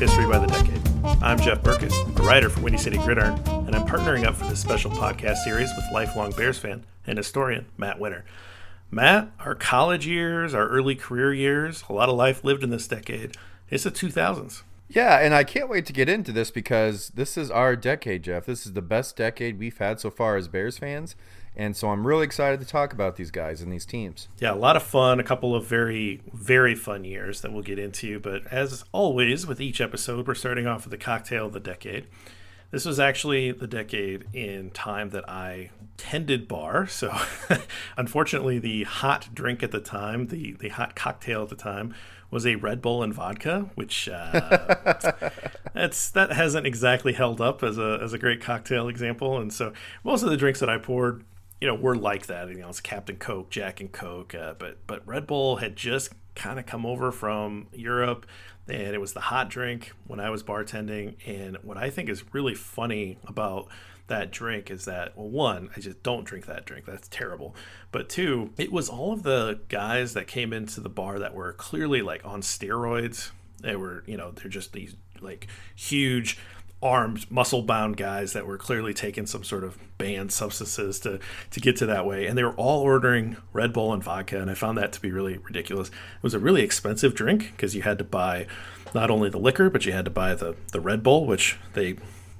History by the Decade. I'm Jeff Berckes, a writer for Windy City Gridiron, and I'm partnering up for this special podcast series with lifelong Bears fan and historian Matt Winter. Matt, our college years, our early career years, a lot of life lived in this decade. It's the 2000s. Yeah, and I can't wait to get into this because this is our decade, Jeff. This is the best decade we've had so far as Bears fans. And so I'm really excited to talk about these guys and these teams. Yeah, a lot of fun, a couple of very, very fun years that we'll get into. But as always, with each episode, we're starting off with the cocktail of the decade. This was actually the decade in time that I tended bar. So, unfortunately, the hot drink at the time, the, the hot cocktail at the time, was a Red Bull and vodka, which uh, that's that hasn't exactly held up as a as a great cocktail example. And so, most of the drinks that I poured you know, we're like that. You know, it's Captain Coke, Jack and Coke, uh, but but Red Bull had just kind of come over from Europe, and it was the hot drink when I was bartending. And what I think is really funny about that drink is that well, one, I just don't drink that drink. That's terrible. But two, it was all of the guys that came into the bar that were clearly like on steroids. They were, you know, they're just these like huge armed, muscle bound guys that were clearly taking some sort of banned substances to to get to that way, and they were all ordering Red Bull and vodka, and I found that to be really ridiculous. It was a really expensive drink because you had to buy not only the liquor, but you had to buy the the Red Bull, which they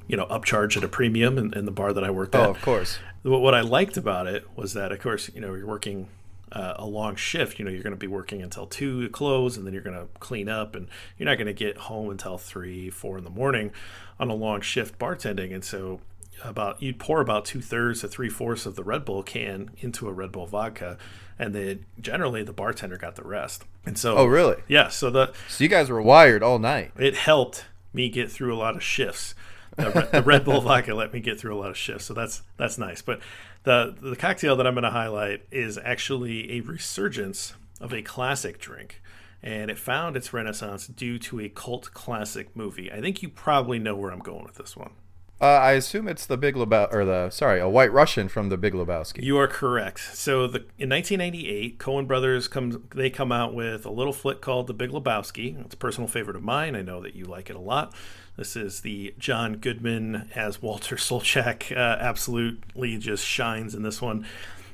you know upcharge at a premium in, in the bar that I worked oh, at. Oh, of course. What I liked about it was that, of course, you know, you're working uh, a long shift. You know, you're going to be working until two to close, and then you're going to clean up, and you're not going to get home until three, four in the morning on a long shift bartending. And so, about you'd pour about two thirds to three fourths of the Red Bull can into a Red Bull vodka, and then generally the bartender got the rest. And so, oh really? Yeah. So the so you guys were wired all night. It helped me get through a lot of shifts. The, the Red Bull vodka let me get through a lot of shifts, so that's that's nice. But the the cocktail that I'm going to highlight is actually a resurgence of a classic drink, and it found its renaissance due to a cult classic movie. I think you probably know where I'm going with this one. Uh, I assume it's the Big Lebowski, or the sorry, a White Russian from the Big Lebowski. You are correct. So the in 1998, Coen Brothers comes they come out with a little flick called The Big Lebowski. It's a personal favorite of mine. I know that you like it a lot. This is the John Goodman as Walter Sobchak. Uh, absolutely just shines in this one.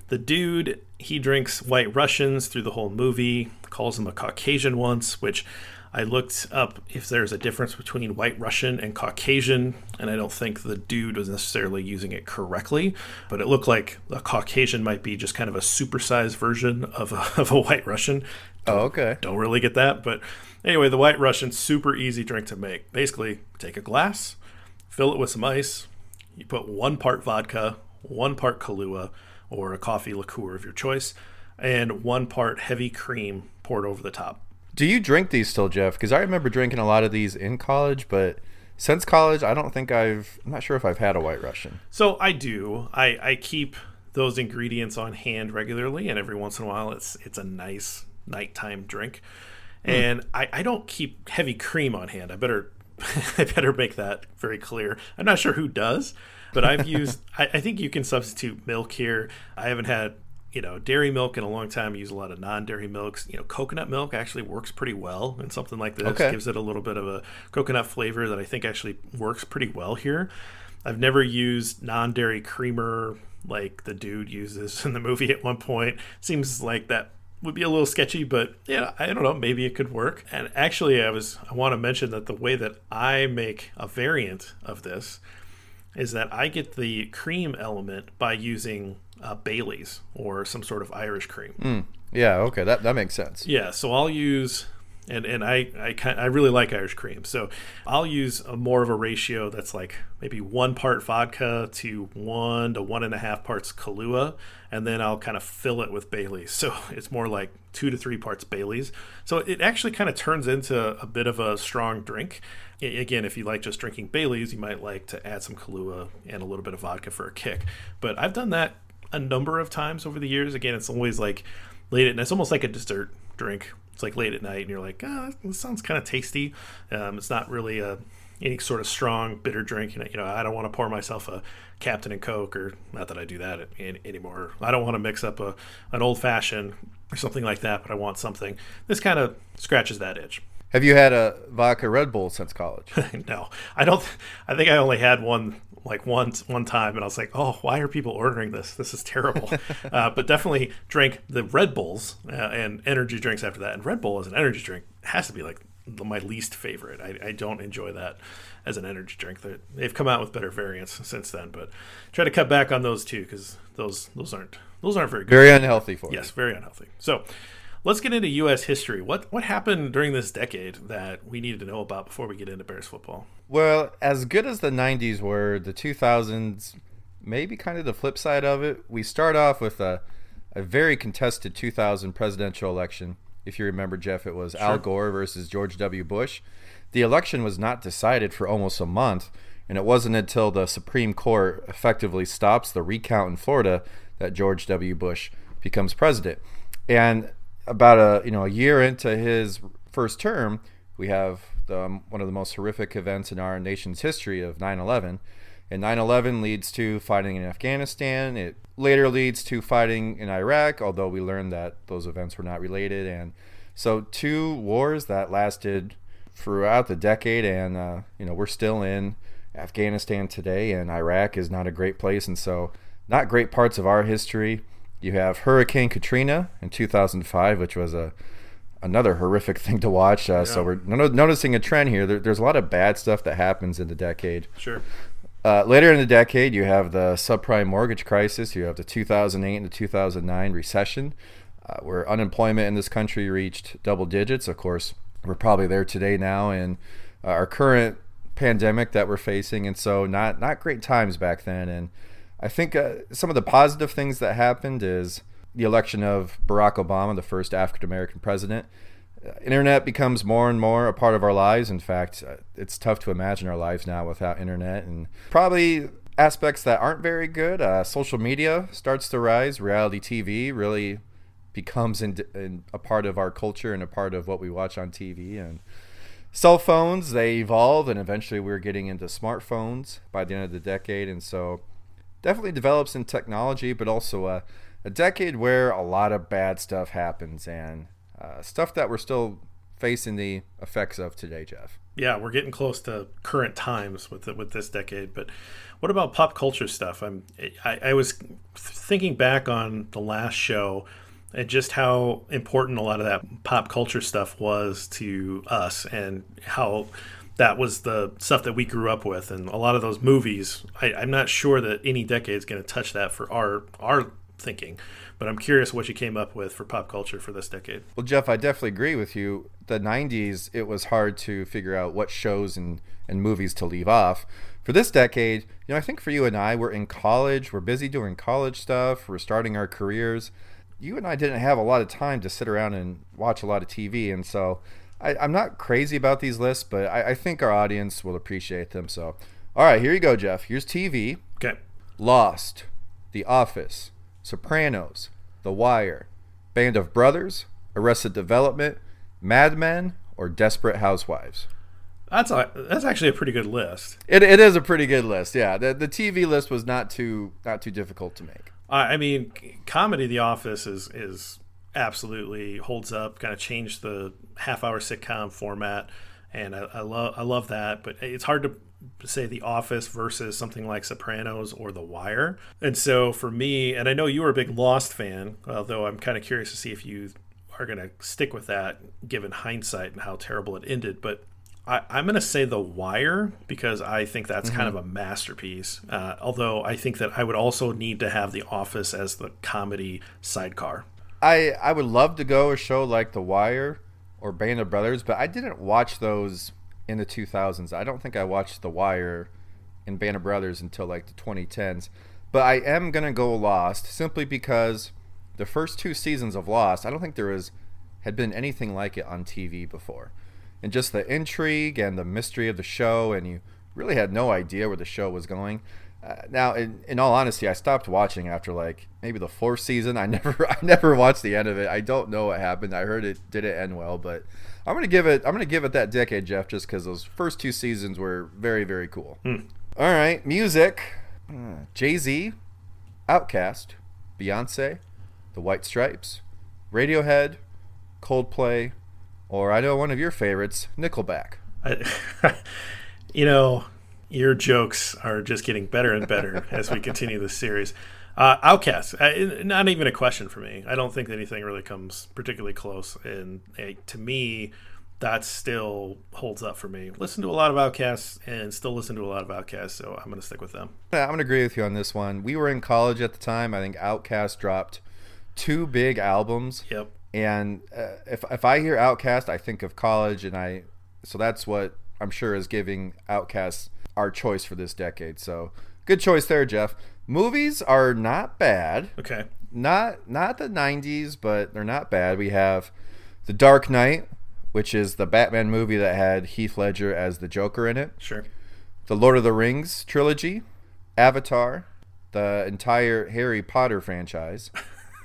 The dude, he drinks white Russians through the whole movie, calls him a Caucasian once, which I looked up if there's a difference between white Russian and Caucasian, and I don't think the dude was necessarily using it correctly, but it looked like a Caucasian might be just kind of a supersized version of a, of a white Russian. Oh, okay. Don't really get that, but Anyway, the White Russian, super easy drink to make. Basically, take a glass, fill it with some ice. You put one part vodka, one part Kahlua, or a coffee liqueur of your choice, and one part heavy cream poured over the top. Do you drink these still, Jeff? Because I remember drinking a lot of these in college, but since college, I don't think I've. I'm not sure if I've had a White Russian. So I do. I, I keep those ingredients on hand regularly, and every once in a while, it's it's a nice nighttime drink. Hmm. And I, I don't keep heavy cream on hand. I better I better make that very clear. I'm not sure who does, but I've used. I, I, think you can substitute milk here. I haven't had you know dairy milk in a long time. I use a lot of non-dairy milks. You know, coconut milk actually works pretty well in something like this. Okay. Gives it a little bit of a coconut flavor that I think actually works pretty well here. I've never used non-dairy creamer like the dude uses in the movie at one point. Seems like that would be a little sketchy, but yeah, I don't know, maybe it could work. And actually, I was I want to mention that the way that I make a variant of this is that I get the cream element by using uh, Bailey's or some sort of Irish cream. Mm. Yeah, okay, that that makes sense. Yeah, so I'll use and and I I kind I really like Irish cream, so I'll use a more of a ratio that's like maybe one part vodka to one to one and a half parts Kahlua, and then I'll kind of fill it with Bailey's. So it's more like two to three parts Bailey's. So it actually kind of turns into a bit of a strong drink. I, again, if you like just drinking Bailey's, you might like to add some Kahlua and a little bit of vodka for a kick. But I've done that a number of times over the years. Again, it's always like late at night. It's almost like a dessert drink it's like late at night and you're like, oh, this sounds kind of tasty. Um, it's not really a any sort of strong bitter drink. You know, you know, I don't want to pour myself a Captain and Coke, or not that I do that anymore. I don't want to mix up a an old fashioned or something like that, but I want something. This kind of scratches that itch. Have you had a vodka Red Bull since college? no, I don't. I think I only had one like once one time and I was like, oh, why are people ordering this? This is terrible. uh, but definitely drank the Red Bulls uh, and energy drinks after that. And Red Bull as an energy drink has to be like my least favorite. I, I don't enjoy that as an energy drink. They're, they've come out with better variants since then, but try to cut back on those too because those those aren't those aren't very good. Very unhealthy for you. Yes, very unhealthy. So let's get into U.S. history. What what happened during this decade that we needed to know about before we get into Bears football? Well, as good as the 90s were, the 2000s, maybe kind of the flip side of it. We start off with a, a very contested 2000 presidential election. If you remember, Jeff, it was sure. Al Gore versus George W. Bush. The election was not decided for almost a month, and it wasn't until the Supreme Court effectively stops the recount in Florida that George W. Bush becomes president. And about a you know a year into his first term, we have the, um, one of the most horrific events in our nation's history of 9/11. And 9/11 leads to fighting in Afghanistan. It later leads to fighting in Iraq, although we learned that those events were not related. And so two wars that lasted throughout the decade, and uh, you know we're still in Afghanistan today, and Iraq is not a great place, and so not great parts of our history. You have Hurricane Katrina in 2005, which was a another horrific thing to watch. Uh, yeah. So we're no- noticing a trend here. There, there's a lot of bad stuff that happens in the decade. Sure. Uh, later in the decade, you have the subprime mortgage crisis. You have the 2008 and the 2009 recession, uh, where unemployment in this country reached double digits. Of course, we're probably there today now in uh, our current pandemic that we're facing, and so not not great times back then. And I think uh, some of the positive things that happened is the election of Barack Obama, the first African American president. Uh, internet becomes more and more a part of our lives. In fact, uh, it's tough to imagine our lives now without internet. And probably aspects that aren't very good. Uh, social media starts to rise. Reality TV really becomes in, in a part of our culture and a part of what we watch on TV. And cell phones, they evolve, and eventually we're getting into smartphones by the end of the decade. And so definitely develops in technology, but also a a decade where a lot of bad stuff happens and uh, stuff that we're still facing the effects of today, Jeff. Yeah, we're getting close to current times with the, with this decade. But what about pop culture stuff? I'm I, I was thinking back on the last show and just how important a lot of that pop culture stuff was to us and how that was the stuff that we grew up with and a lot of those movies I, am not sure that any decade is going to touch that for our our thinking. But I'm curious what you came up with for pop culture for this decade. Well, Jeff, I definitely agree with you. The 90s, it was hard to figure out what shows and, and movies to leave off. For this decade, you know, I think for you and I, we're in college, we're busy doing college stuff, we're starting our careers. You and I didn't have a lot of time to sit around and watch a lot of TV. And so I, am not crazy about these lists, but I, I think our audience will appreciate them. So, all right, here you go, Jeff. Here's TV. Okay. Lost, The Office, Sopranos, The Wire, Band of Brothers, Arrested Development, Mad Men, or Desperate Housewives? That's a, that's actually a pretty good list. It, it is a pretty good list. Yeah, the, the TV list was not too not too difficult to make. I mean, comedy The Office is is absolutely holds up. Kind of changed the half hour sitcom format, and I, I love I love that. But it's hard to say The Office versus something like Sopranos or The Wire. And so for me, and I know you were a big Lost fan, although I'm kind of curious to see if you are going to stick with that given hindsight and how terrible it ended. But I, am going to say The Wire because I think that's mm-hmm. kind of a masterpiece. Uh, although I think that I would also need to have The Office as the comedy sidecar. I I would love to go a show like The Wire or Band of Brothers, but I didn't watch those in the 2000s. I don't think I watched The Wire and Band of Brothers until like the 2010s. But I am gonna go Lost simply because the first two seasons of Lost, I don't think there was had been anything like it on TV before and just the intrigue and the mystery of the show, and you really had no idea where the show was going. Uh, now, in, in all honesty, I stopped watching after like maybe the fourth season. I never, I never watched the end of it. I don't know what happened. I heard it didn't end well, but I'm gonna give it, I'm gonna give it that decade, Jeff, just because those first two seasons were very, very cool. Hmm. All right, music: uh, Jay Z, OutKast, Beyonce, The White Stripes, Radiohead, Coldplay, or I know one of your favorites, Nickelback. I, you know, your jokes are just getting better and better as we continue this series. Uh, OutKast, uh, not even a question for me. I don't think anything really comes particularly close, and uh, to me, that still holds up for me. Listen to a lot of Outcasts and still listen to a lot of Outcasts, so I'm going to stick with them. Yeah, I'm going to agree with you on this one. We were in college at the time. I think OutKast dropped two big albums. Yep. And uh, if if I hear OutKast, I think of college, and I so that's what I'm sure is giving OutKast our choice for this decade. So good choice there, Jeff. Movies are not bad. Okay. Not not the 90s, but they're not bad. We have The Dark Knight, which is the Batman movie that had Heath Ledger as the Joker in it. Sure. The Lord of the Rings trilogy, Avatar, the entire Harry Potter franchise,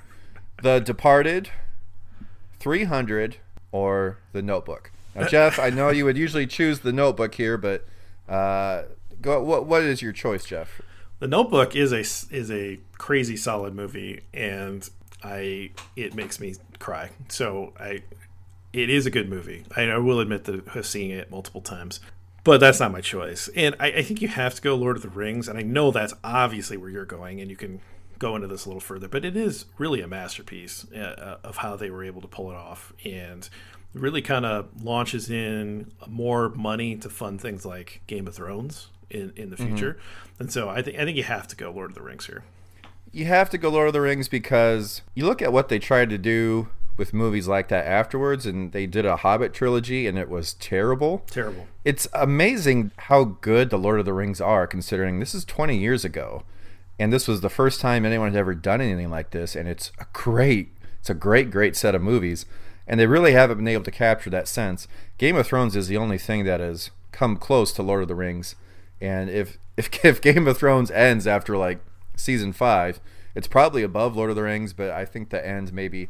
The Departed, 300 or The Notebook. Now, Jeff, I know you would usually choose The Notebook here, but uh, go. What what is your choice, Jeff? The Notebook is a is a crazy solid movie, and I it makes me cry. So I it is a good movie. I, I will admit that seeing it multiple times, but that's not my choice. And I, I, think you have to go Lord of the Rings, and I know that's obviously where you're going, and you can go into this a little further, but it is really a masterpiece uh, uh, of how they were able to pull it off, and really kind of launches in more money to fund things like Game of Thrones in in the mm-hmm. future. Mm-hmm. And so I think I think you have to go Lord of the Rings here. You have to go Lord of the Rings because you look at what they tried to do with movies like that afterwards and they did a Hobbit trilogy and it was terrible. Terrible. It's amazing how good the Lord of the Rings are considering this is 20 years ago and this was the first time anyone had ever done anything like this and it's a great it's a great great set of movies and they really haven't been able to capture that sense. Game of thrones is the only thing that has come close to lord of the rings and if if, if game of thrones ends after like season five it's probably above lord of the rings but i think the end maybe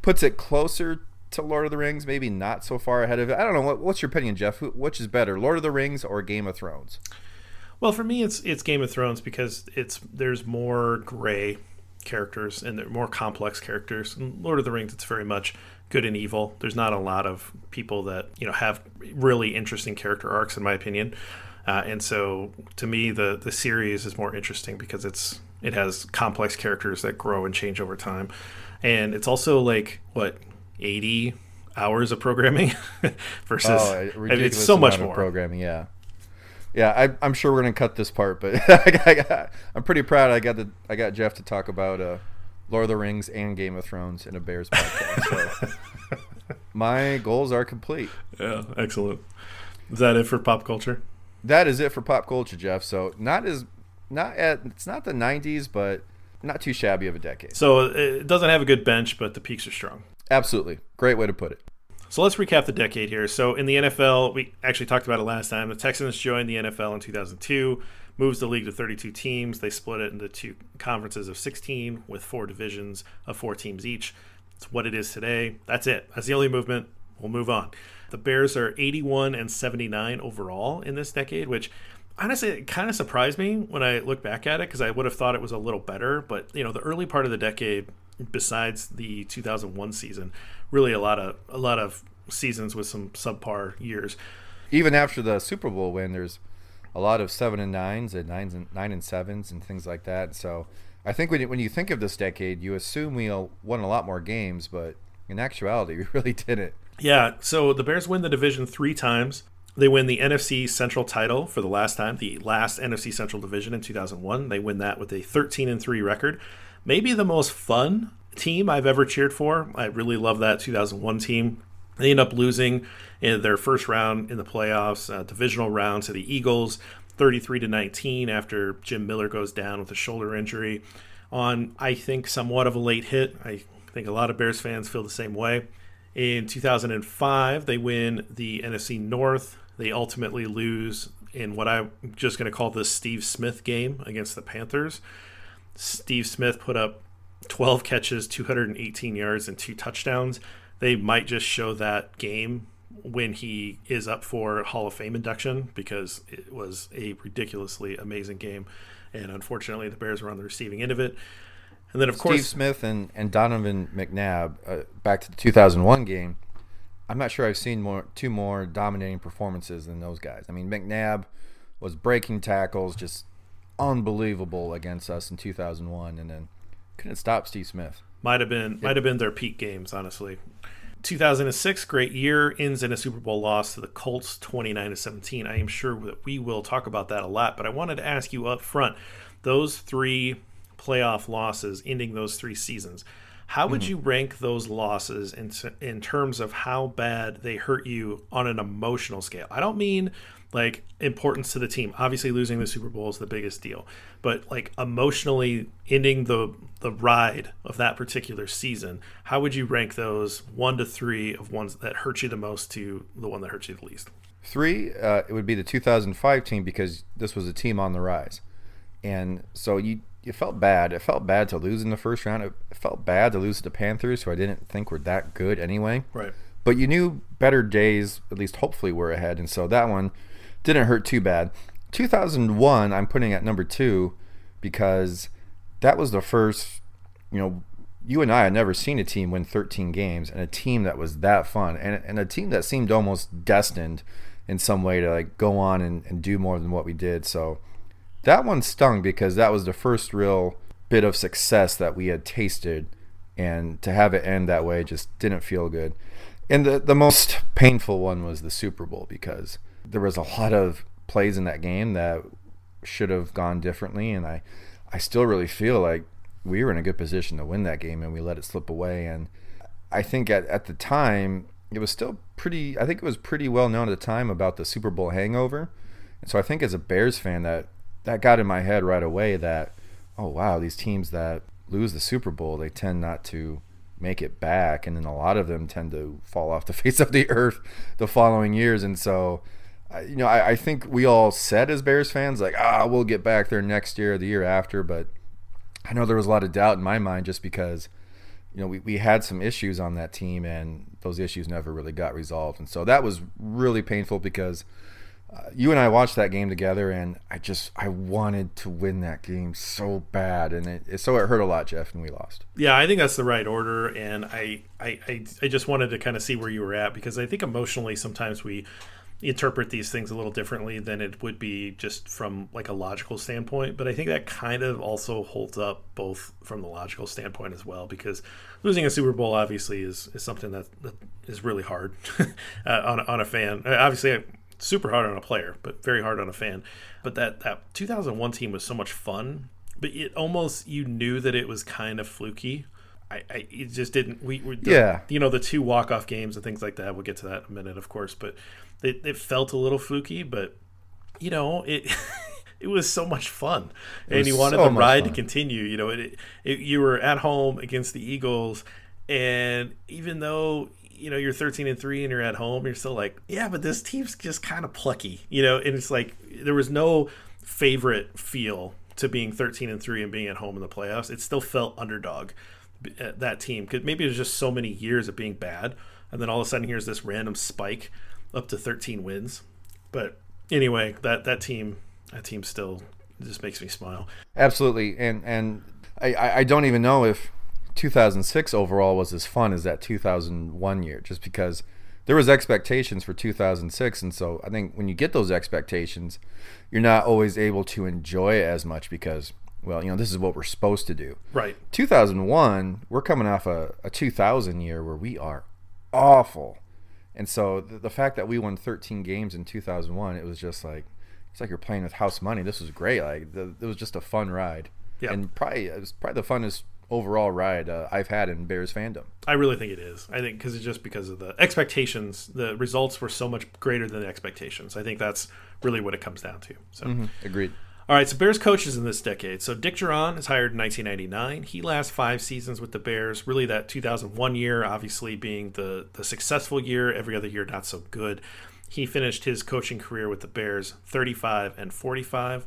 puts it closer to lord of the rings maybe not so far ahead of it. I don't know what, what's your opinion jeff? Which is better lord of the rings or game of thrones? Well, for me, it's it's Game of Thrones because it's there's more gray characters and they're more complex characters. Lord of the Rings, it's very much good and evil. There's not a lot of people that you know have really interesting character arcs, in my opinion. Uh, and so, to me, the the series is more interesting because it's it has complex characters that grow and change over time, and it's also like what eighty hours of programming versus oh, it's so much more programming. Yeah, yeah, I, am sure we're gonna cut this part, but I am pretty proud. I got the I got Jeff to talk about uh, Lord of the Rings and Game of Thrones in a Bears podcast. So my goals are complete. Yeah, excellent. Is that it for pop culture? That is it for pop culture, Jeff. So not as not at it's not the 90s, but not too shabby of a decade. So uh, it doesn't have a good bench, but the peaks are strong. Absolutely, great way to put it. So let's recap the decade here. So in the NFL, we actually talked about it last time. The Texans joined the NFL in 2002, moves the league to 32 teams. They split it into two conferences of 16 with four divisions of four teams each. It's what it is today. That's it. That's the only movement. We'll move on. The Bears are 81 and 79 overall in this decade, which honestly it kind of surprised me when I look back at it because I would have thought it was a little better. But you know, the early part of the decade, besides the 2001 season, really a lot of a lot of seasons with some subpar years. Even after the Super Bowl win, there's a lot of seven and nines and nines and nine and sevens and things like that. So I think when you, when you think of this decade, you assume we won a lot more games, but in actuality, we really didn't. Yeah, so the Bears win the division three times. They win the NFC Central title for the last time, the last NFC Central division in 2001. They win that with a 13 and 3 record. Maybe the most fun team I've ever cheered for. I really love that 2001 team. They end up losing in their first round in the playoffs, uh, divisional round to the Eagles, 33 to 19 after Jim Miller goes down with a shoulder injury on I think somewhat of a late hit. I think a lot of Bears fans feel the same way. In 2005, they win the NFC North. They ultimately lose in what I'm just going to call the Steve Smith game against the Panthers. Steve Smith put up 12 catches, 218 yards, and two touchdowns. They might just show that game when he is up for Hall of Fame induction because it was a ridiculously amazing game. And unfortunately, the Bears were on the receiving end of it. And then, of Steve course, Smith and, and Donovan McNabb, uh, back to the 2001 game, I'm not sure I've seen more two more dominating performances than those guys. I mean, McNabb was breaking tackles, just unbelievable against us in 2001, and then couldn't stop Steve Smith. Might have been might have been their peak games, honestly. 2006, great year, ends in a Super Bowl loss to the Colts, 29 to 17. I am sure that we will talk about that a lot, but I wanted to ask you up front, those three playoff losses, ending those three seasons. How would mm-hmm. you rank those losses in in terms of how bad they hurt you on an emotional scale? I don't mean like importance to the team. Obviously, losing the Super Bowl is the biggest deal, but like emotionally ending the the ride of that particular season, how would you rank those one to three of ones that hurt you the most to the one that hurt you the least? Three, uh, it would be the 2005 team because this was a team on the rise, and so you you felt bad. It felt bad to lose in the first round. It felt bad to lose to the Panthers, who I didn't think were that good anyway. Right. But you knew better days, at least hopefully, were ahead, and so that one didn't hurt too bad. 2001, I'm putting at number two because that was the first, you know, you and I had never seen a team win 13 games and a team that was that fun and, and a team that seemed almost destined in some way to like go on and, and do more than what we did. So that one stung because that was the first real bit of success that we had tasted and to have it end that way just didn't feel good. And the, the most painful one was the Super Bowl because – there was a lot of plays in that game that should have gone differently, and I, I still really feel like we were in a good position to win that game, and we let it slip away. And I think at, at the time it was still pretty. I think it was pretty well known at the time about the Super Bowl hangover, and so I think as a Bears fan that that got in my head right away that oh wow these teams that lose the Super Bowl they tend not to make it back and then a lot of them tend to fall off the face of the earth the following years and so you know, I, I, think we all said as Bears fans, like, ah, we'll get back there next year or the year after. But I know there was a lot of doubt in my mind just because, you know, we, we had some issues on that team and those issues never really got resolved. And so that was really painful because uh, you and I watched that game together and I just, I wanted to win that game so bad. And it, it so it hurt a lot, Jeff, and we lost. Yeah, I think that's the right order. And I, I, I, I just wanted to kind of see where you were at because I think emotionally sometimes we, interpret these things a little differently than it would be just from like a logical standpoint but i think that kind of also holds up both from the logical standpoint as well because losing a super bowl obviously is, is something that, that is really hard uh, on, on a fan. Uh, obviously super hard on a player but very hard on a fan. But that that 2001 team was so much fun but it almost you knew that it was kind of fluky I, I it just didn't we, the, yeah you know the two walk off games and things like that we'll get to that in a minute of course but it, it felt a little fluky, but you know it. it was so much fun, and you wanted so the ride fun. to continue. You know, it, it, you were at home against the Eagles, and even though you know you're 13 and three and you're at home, you're still like, yeah, but this team's just kind of plucky. You know, and it's like there was no favorite feel to being 13 and three and being at home in the playoffs. It still felt underdog Uh, that team because maybe it was just so many years of being bad, and then all of a sudden here's this random spike up to 13 wins. But anyway, that that team that team still just makes me smile. Absolutely, and and I I don't even know if 2006 overall was as fun as that 2001 year, just because there was expectations for 2006, and so I think when you get those expectations, you're not always able to enjoy it as much because well, you know, this is what we're supposed to do. Right. 2001, we're coming off a, a 2000 year where we are awful. And so the, the fact that we won 13 games in 2001, it was just like, it's like you're playing with house money. This was great. Like, the, it was just a fun ride. Yeah. And probably, it was probably the funnest overall ride uh, I've had in Bears fandom. I really think it is. I think because it's just because of the expectations, the results were so much greater than the expectations. I think that's really what it comes down to. So, Mm-hmm. Agreed. All right. So Bears coaches in this decade. So Dick Jauron is hired in 1999. He lasts five seasons with the Bears. Really, that 2001 year, obviously being the the successful year. Every other year, not so good. He finished his coaching career with the Bears 35 and 45.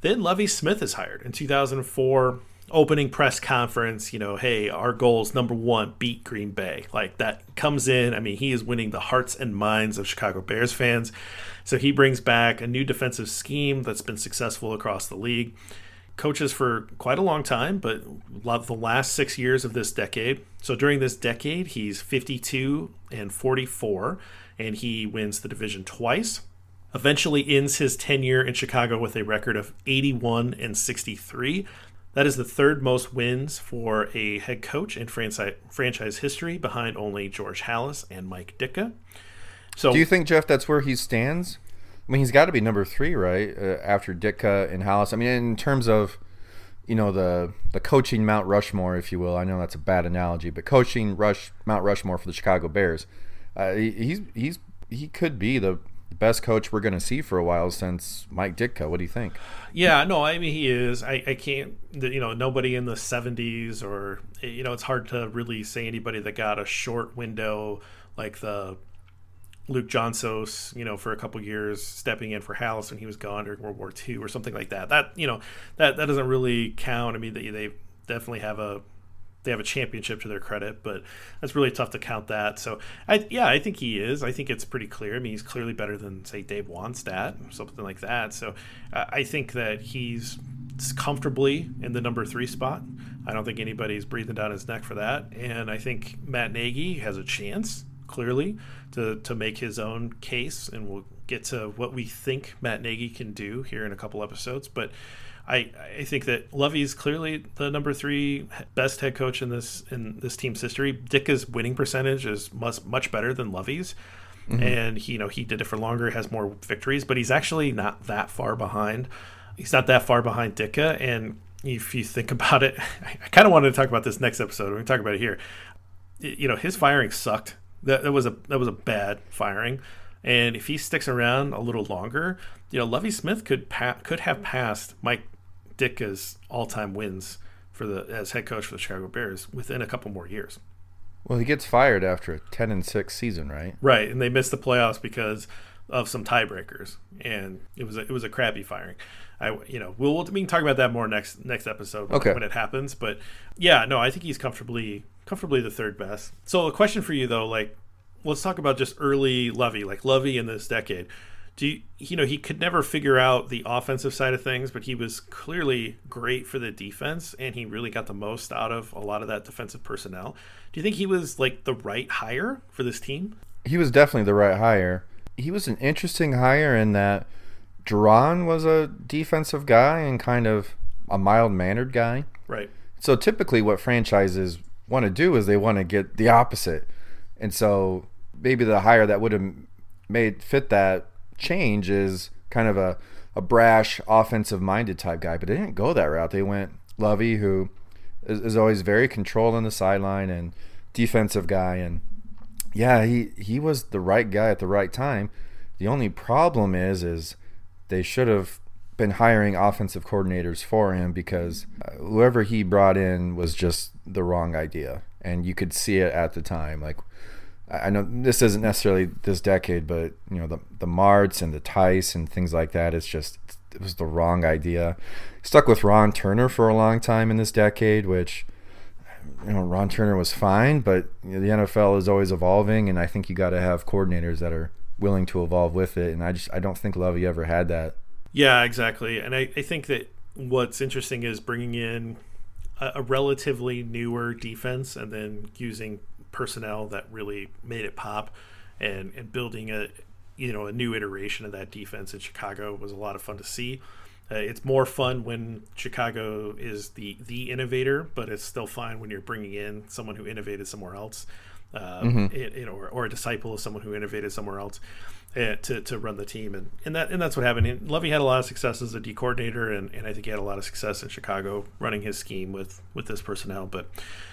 Then Lovie Smith is hired in 2004. Opening press conference, you know, hey, our goal is number one, beat Green Bay. Like that comes in. I mean, he is winning the hearts and minds of Chicago Bears fans. So he brings back a new defensive scheme that's been successful across the league. Coaches for quite a long time, but the last six years of this decade. So during this decade, he's 52 and 44, and he wins the division twice eventually ends his tenure in Chicago with a record of 81 and 63. That is the third most wins for a head coach in franchise franchise history, behind only George Halas and Mike Ditka. So, Do you think, Jeff, that's where he stands? I mean, he's got to be number three, right? Uh, after Ditka and Halas. I mean, in terms of, you know, the the coaching Mount Rushmore, if you will. I know that's a bad analogy, but coaching Rush Mount Rushmore for the Chicago Bears, uh, he, he's he's he could be the best coach we're going to see for a while since Mike Ditka. What do you think? yeah, no, I mean he is. I, I can't, you know, nobody in the '70s or you know, it's hard to really say anybody that got a short window like the Luke Johnsos, you know, for a couple years, stepping in for Halas when he was gone during World War II or something like that. That you know, that that doesn't really count. I mean, they, they definitely have a they have a championship to their credit, but that's really tough to count that. So, I yeah, I think he is. I think it's pretty clear. I mean, he's clearly better than say Dave Wannstedt or something like that. So, I think that he's comfortably in the number three spot. I don't think anybody's breathing down his neck for that, and I think Matt Nagy has a chance clearly to to make his own case, and we'll get to what we think Matt Nagy can do here in a couple episodes. But I I think that Lovie's clearly the number three best head coach in this in this team's history. Ditka's winning percentage is much much better than Lovie's. Mm-hmm. And he, you know, he did it for longer, has more victories, but he's actually not that far behind. He's not that far behind Dicka, and if you think about it, I kind of wanted to talk about this next episode. We're going to talk about it here. You know, his firing sucked. That, that was a that was a bad firing, and if he sticks around a little longer, you know, Lovie Smith could pa- could have passed Mike Ditka's all time wins for the as head coach for the Chicago Bears within a couple more years. Well, he gets fired after a ten and six season, right? Right, and they missed the playoffs because of some tiebreakers, and it was a, it was a crappy firing. I you know we'll, we'll we can talk about that more next next episode Okay. when it happens. But yeah, no, I think he's comfortably comfortably the third best. So a question for you though, like let's talk about just early Lovie, like Lovie in this decade. Do you, you know he could never figure out the offensive side of things, but he was clearly great for the defense, and he really got the most out of a lot of that defensive personnel. Do you think he was like the right hire for this team? He was definitely the right hire. He was an interesting hire in that Jauron was a defensive guy and kind of a mild mannered guy. Right. So typically, what franchises want to do is they want to get the opposite, and so maybe the hire that would have made fit that change is kind of a, a brash, offensive minded type guy. But they didn't go that route. They went Lovie, who is, is always very controlled on the sideline and defensive guy, and yeah, he he was the right guy at the right time. The only problem is is they should have been hiring offensive coordinators for him because uh, whoever he brought in was just the wrong idea, and you could see it at the time. Like I know this isn't necessarily this decade, but you know the the Martz and the Tice and things like that. It's just it was the wrong idea. Stuck with Ron Turner for a long time in this decade, which you know Ron Turner was fine, but you know, the NFL is always evolving, and I think you got to have coordinators that are willing to evolve with it. And I just I don't think Lovie ever had that. Yeah, exactly. And I, I think that what's interesting is bringing in a, a relatively newer defense and then using personnel that really made it pop and, and building a you know a new iteration of that defense in Chicago was a lot of fun to see. Uh, it's more fun when Chicago is the the innovator, but it's still fine when you're bringing in someone who innovated somewhere else, uh, mm-hmm. it, it, or, or a disciple of someone who innovated somewhere else. Uh, to, to run the team and, and that and that's what happened. And Lovie had a lot of success as a D coordinator, and, and I think he had a lot of success in Chicago running his scheme with with this personnel. But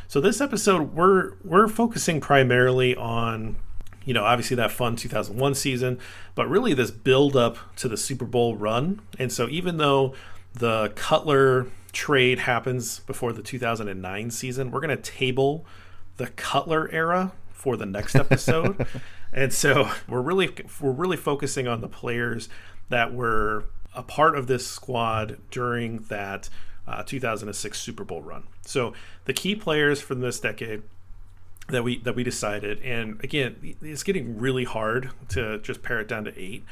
so this episode, we're we're focusing primarily on you know, obviously that fun 2001 season, but really this build up to the Super Bowl run. And so even though the Cutler trade happens before the 2009 season, we're going to table the Cutler era for the next episode. And so we're really we're really focusing on the players that were a part of this squad during that uh, 2006 Super Bowl run. So the key players from this decade that we that we decided, and again, it's getting really hard to just pare it down to eight.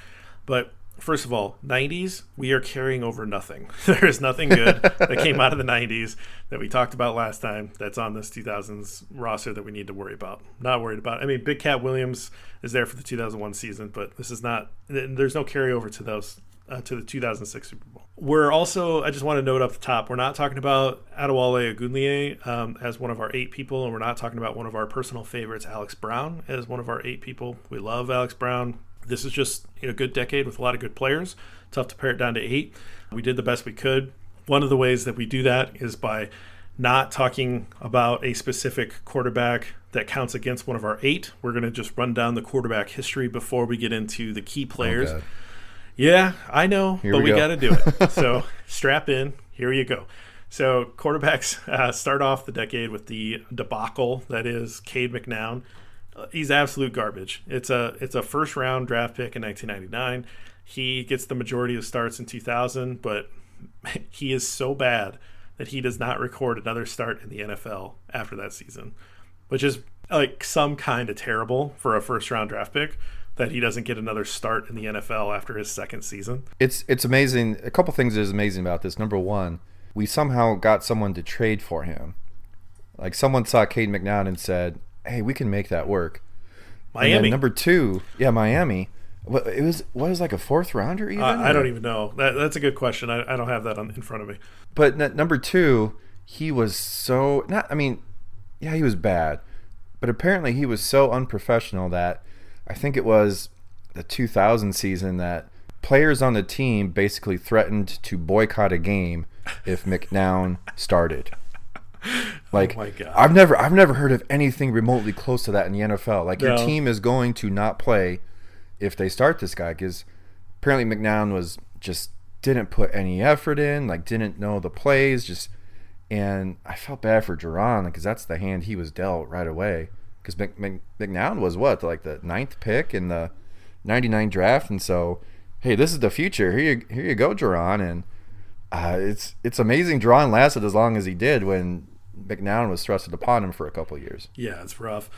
But first of all, 90s, we are carrying over nothing. there is nothing good that came out of the 90s that we talked about last time that's on this 2000s roster that we need to worry about. Not worried about. I mean, Big Cat Williams is there for the 2001 season, but this is not, there's no carryover to those uh, to the 2006 Super Bowl. We're also, I just want to note up the top, we're not talking about Adewale Ogunleye um, as one of our eight people, and we're not talking about one of our personal favorites, Alex Brown, as one of our eight people. We love Alex Brown. This is just a good decade with a lot of good players. Tough to pare it down to eight. We did the best we could. One of the ways that we do that is by not talking about a specific quarterback that counts against one of our eight. We're going to just run down the quarterback history before we get into the key players. Oh yeah, I know, Here but we, we got to do it. so strap in. Here you go. So quarterbacks uh, start off the decade with the debacle that is Cade McNown. He's absolute garbage. It's a it's a first round draft pick in 1999. He gets the majority of starts in 2000, but he is so bad that he does not record another start in the NFL after that season, which is like some kind of terrible for a first round draft pick that he doesn't get another start in the NFL after his second season. It's it's amazing. A couple things is amazing about this. Number one, we somehow got someone to trade for him. Like someone saw Cade McNown and said, "Hey, we can make that work." Miami. number two, yeah, Miami. It was what was like a fourth rounder even. Uh, I don't even know. That, that's a good question. I, I don't have that on, in front of me. But n- number two, he was so not. I mean, yeah, he was bad, but apparently he was so unprofessional that I think it was the 2000 season that players on the team basically threatened to boycott a game if McNown started. Like oh I've never I've never heard of anything remotely close to that in the NFL. Like no. your team is going to not play if they start this guy because apparently McNown was just didn't put any effort in, like didn't know the plays, just and I felt bad for Jauron because that's the hand he was dealt right away because Mc, Mc, McNown was what like the ninth pick in the '99 draft, and so hey, this is the future. Here you here you go, Jauron, and uh, it's it's amazing. Jauron lasted as long as he did when McNown was thrusted upon him for a couple years. Yeah, it's rough.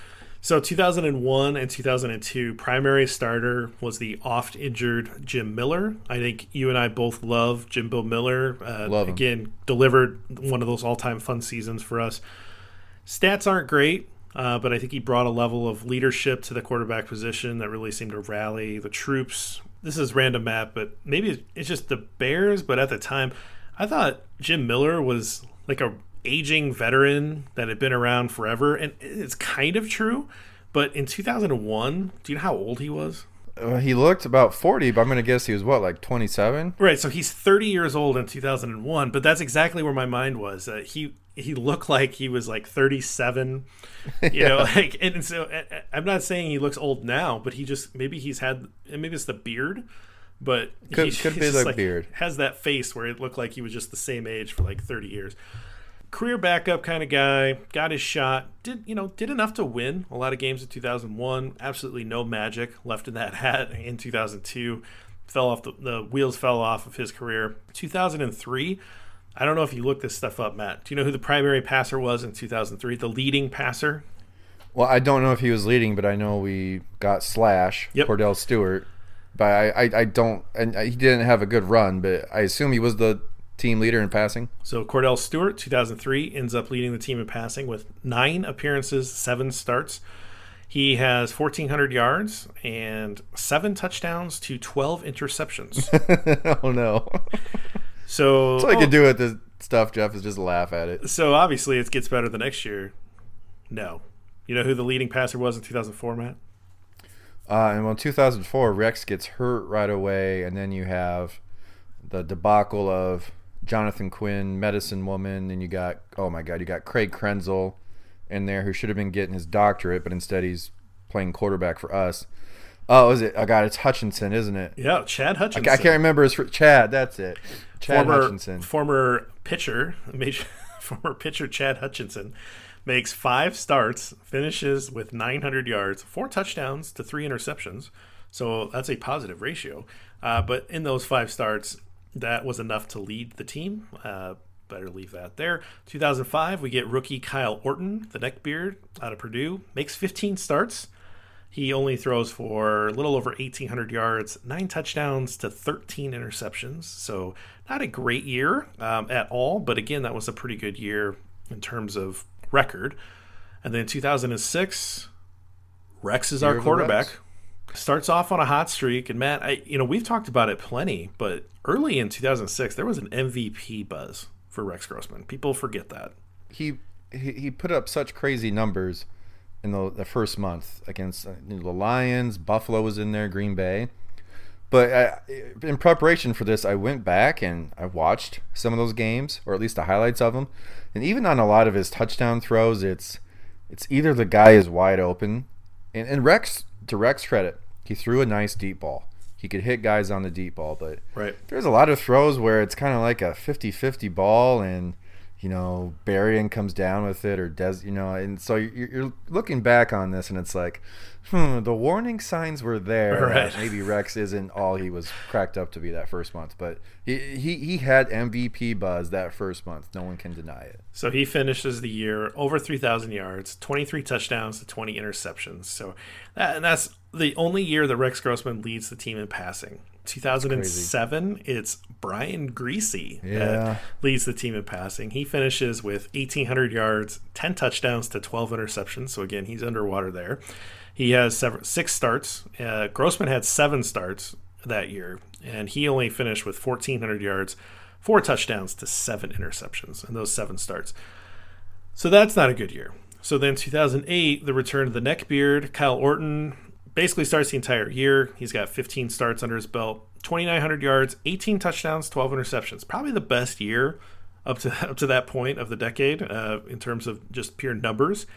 So 2001 and 2002, primary starter was the oft injured Jim Miller. I think you and I both love Jimbo Miller. Uh, love him. Again, delivered one of those all time fun seasons for us. Stats aren't great. Uh, but I think he brought a level of leadership to the quarterback position that really seemed to rally the troops. This is random Matt, but maybe it's just the Bears. But at the time, I thought Jim Miller was like a aging veteran that had been around forever, and it's kind of true. But in 2001, do you know how old he was? Uh, he looked about 40, but I'm going to guess he was what, like 27? Right. So he's 30 years old in 2001, but that's exactly where my mind was. Uh, he he looked like he was like 37 you yeah. know like and so i'm not saying he looks old now but he just maybe he's had maybe it's the beard but could, he, could be the like, beard has that face where it looked like he was just the same age for like 30 years career backup kind of guy got his shot did you know did enough to win a lot of games in 2001 absolutely no magic left in that hat in 2002 fell off the, the wheels fell off of his career 2003 I don't know if you looked this stuff up, Matt. Do you know who the primary passer was in 2003? The leading passer? Well, I don't know if he was leading, but I know we got Slash, yep. Kordell Stewart. But I, I, I don't, and uh, he didn't have a good run, but I assume he was the team leader in passing. So Kordell Stewart, 2003, ends up leading the team in passing with nine appearances, seven starts. He has 1,400 yards and seven touchdowns to 12 interceptions. oh, no. So That's all I oh, can do with this stuff, Jeff, is just laugh at it. So obviously it gets better the next year. No. You know who the leading passer was in 2004, Matt? Uh, and well, in 2004, Rex gets hurt right away, and then you have the debacle of Jonathan Quinn, Medicine Woman, and you got oh my God, you got Craig Krenzel in there who should have been getting his doctorate, but instead he's playing quarterback for us. Oh, is it? I got it's Hutchinson, isn't it? Yeah, Chad Hutchinson. I can't remember his Chad. That's it. Chad former, Hutchinson. Former pitcher, major, former pitcher Chad Hutchinson makes five starts, finishes with 900 yards, four touchdowns to three interceptions. So that's a positive ratio. Uh, but in those five starts, that was enough to lead the team. Uh, better leave that there. 2005, we get rookie Kyle Orton, the neckbeard out of Purdue, makes 15 starts. He only throws for a little over 1,800 yards, nine touchdowns to 13 interceptions. So, not a great year um, at all, but again, that was a pretty good year in terms of record. And then 2006, Rex is Year our quarterback. Rex. Starts off on a hot streak, and Matt, I, you know, we've talked about it plenty, but early in 2006, there was an MVP buzz for Rex Grossman. People forget that. he he, he put up such crazy numbers in the, the first month against uh, the Lions. Buffalo was in there, Green Bay. But I, in preparation for this, I went back and I watched some of those games, or at least the highlights of them. And even on a lot of his touchdown throws, it's it's either the guy is wide open, and, and Rex to Rex credit, he threw a nice deep ball. He could hit guys on the deep ball, but Right. there's a lot of throws where it's kind of like a 50-50 ball and you know Berrian comes down with it or does you know and so you're, you're looking back on this and it's like hmm the warning signs were there Right. maybe Rex isn't all he was cracked up to be that first month but he, he he had MVP buzz that first month no one can deny it So he finishes the year over 3,000 yards, 23 touchdowns to 20 interceptions. So that, and that's the only year that Rex Grossman leads the team in passing. 2007, it's Brian Griese Yeah. that leads the team in passing. He finishes with 1,800 yards, 10 touchdowns to 12 interceptions. So again, he's underwater there. He has seven, six starts. Uh, Grossman had seven starts that year, and he only finished with 1,400 yards, four touchdowns to seven interceptions in those seven starts. So that's not a good year. So then 2008, the return of the neckbeard, Kyle Orton basically starts the entire year. He's got 15 starts under his belt, 2,900 yards, 18 touchdowns, 12 interceptions. Probably the best year up to up to that point of the decade uh, in terms of just pure numbers.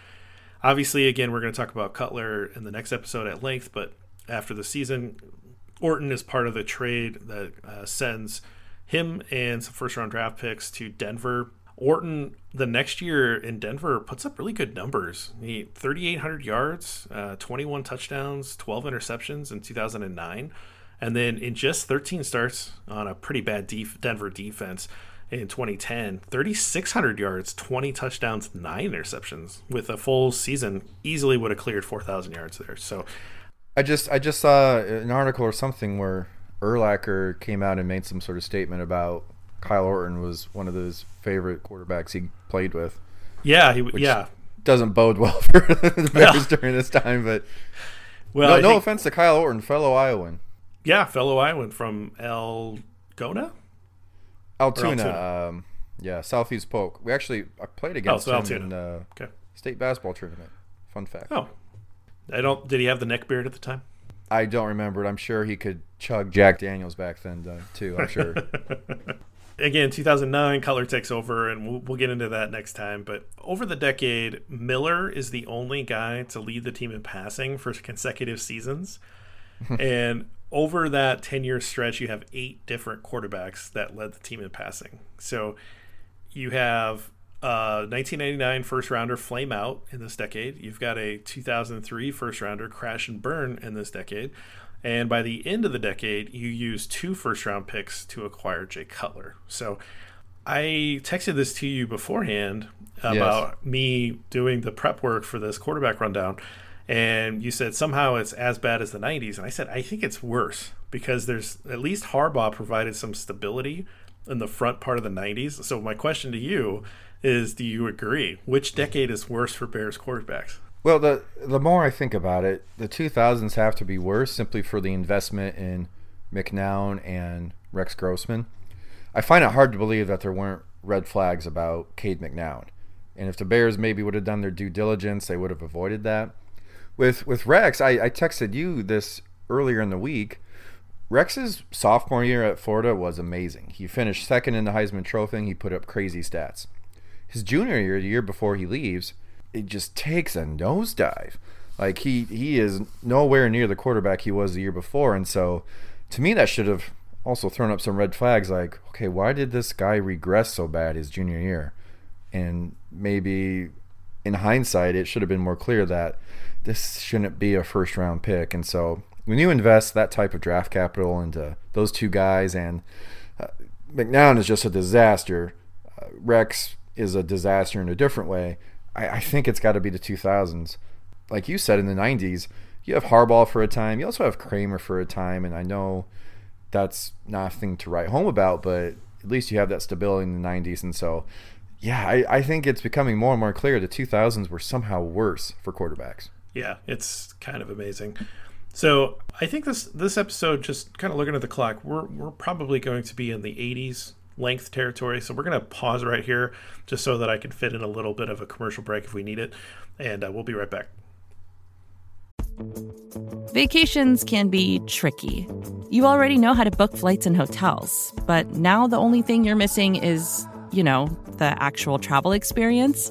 Obviously, again, we're going to talk about Cutler in the next episode at length, but after the season, Orton is part of the trade that uh, sends him and some first round draft picks to Denver. Orton the next year in Denver puts up really good numbers. He 3,800 yards, uh, 21 touchdowns, 12 interceptions in 2009, and then in just 13 starts on a pretty bad def- Denver defense in 2010, 3,600 yards, 20 touchdowns, nine interceptions. With a full season, easily would have cleared 4,000 yards there. So I just I just saw an article or something where Urlacher came out and made some sort of statement about Kyle Orton was one of those favorite quarterbacks he played with. yeah, he yeah. Doesn't bode well for the Bears during this time, but Well, no, no think- offense to Kyle Orton, fellow Iowan. Yeah, fellow Iowan from Elgona. Altoona, Altoona. um, yeah, Southeast Polk. We actually I played against so him in the Okay. state basketball tournament. Fun fact. Oh, I don't. Did he have the neck beard at the time? I don't remember it. I'm sure he could chug Jack Daniels back then uh, too. I'm sure. Again, 2009, Cutler takes over, and we'll, we'll get into that next time. But over the decade, Miller is the only guy to lead the team in passing for consecutive seasons. and over that 10 year stretch, you have eight different quarterbacks that led the team in passing. So you have uh, 1999 first rounder flame out in this decade. You've got a 2003 first rounder crash and burn in this decade. And by the end of the decade, you use two first round picks to acquire Jay Cutler. So I texted this to you beforehand about me doing the prep work for this quarterback rundown. And you said somehow it's as bad as the 90s. And I said, I think it's worse because there's at least Harbaugh provided some stability in the front part of the 90s. So my question to you is do you agree? Which decade is worse for Bears quarterbacks? Well, the the more I think about it, the 2000s have to be worse simply for the investment in McNown and Rex Grossman. I find it hard to believe that there weren't red flags about Cade McNown. And if the Bears maybe would have done their due diligence, they would have avoided that. With with Rex, I, I texted you this earlier in the week. Rex's sophomore year at Florida was amazing. He finished second in the Heisman Trophy. He put up crazy stats. His junior year, the year before he leaves, it just takes a nosedive. Like he he is nowhere near the quarterback he was the year before, and so to me that should have also thrown up some red flags. Like, okay, why did this guy regress so bad his junior year? And maybe in hindsight, it should have been more clear that this shouldn't be a first round pick. And so when you invest that type of draft capital into those two guys, and uh, McNown is just a disaster, uh, Rex is a disaster in a different way. I, I think it's got to be the 2000s. Like you said in the 90s, you have Harbaugh for a time. You also have Kramer for a time, and I know that's nothing to write home about, but at least you have that stability in the 90s. And so, yeah, I, I think it's becoming more and more clear the 2000s were somehow worse for quarterbacks. Yeah, it's kind of amazing. So I think this this episode, just kind of looking at the clock, we're we're probably going to be in the 80s length territory. So we're going to pause right here just so that I can fit in a little bit of a commercial break if we need it, and uh, we'll be right back. Vacations can be tricky. You already know how to book flights and hotels, but now the only thing you're missing is, you know, the actual travel experience.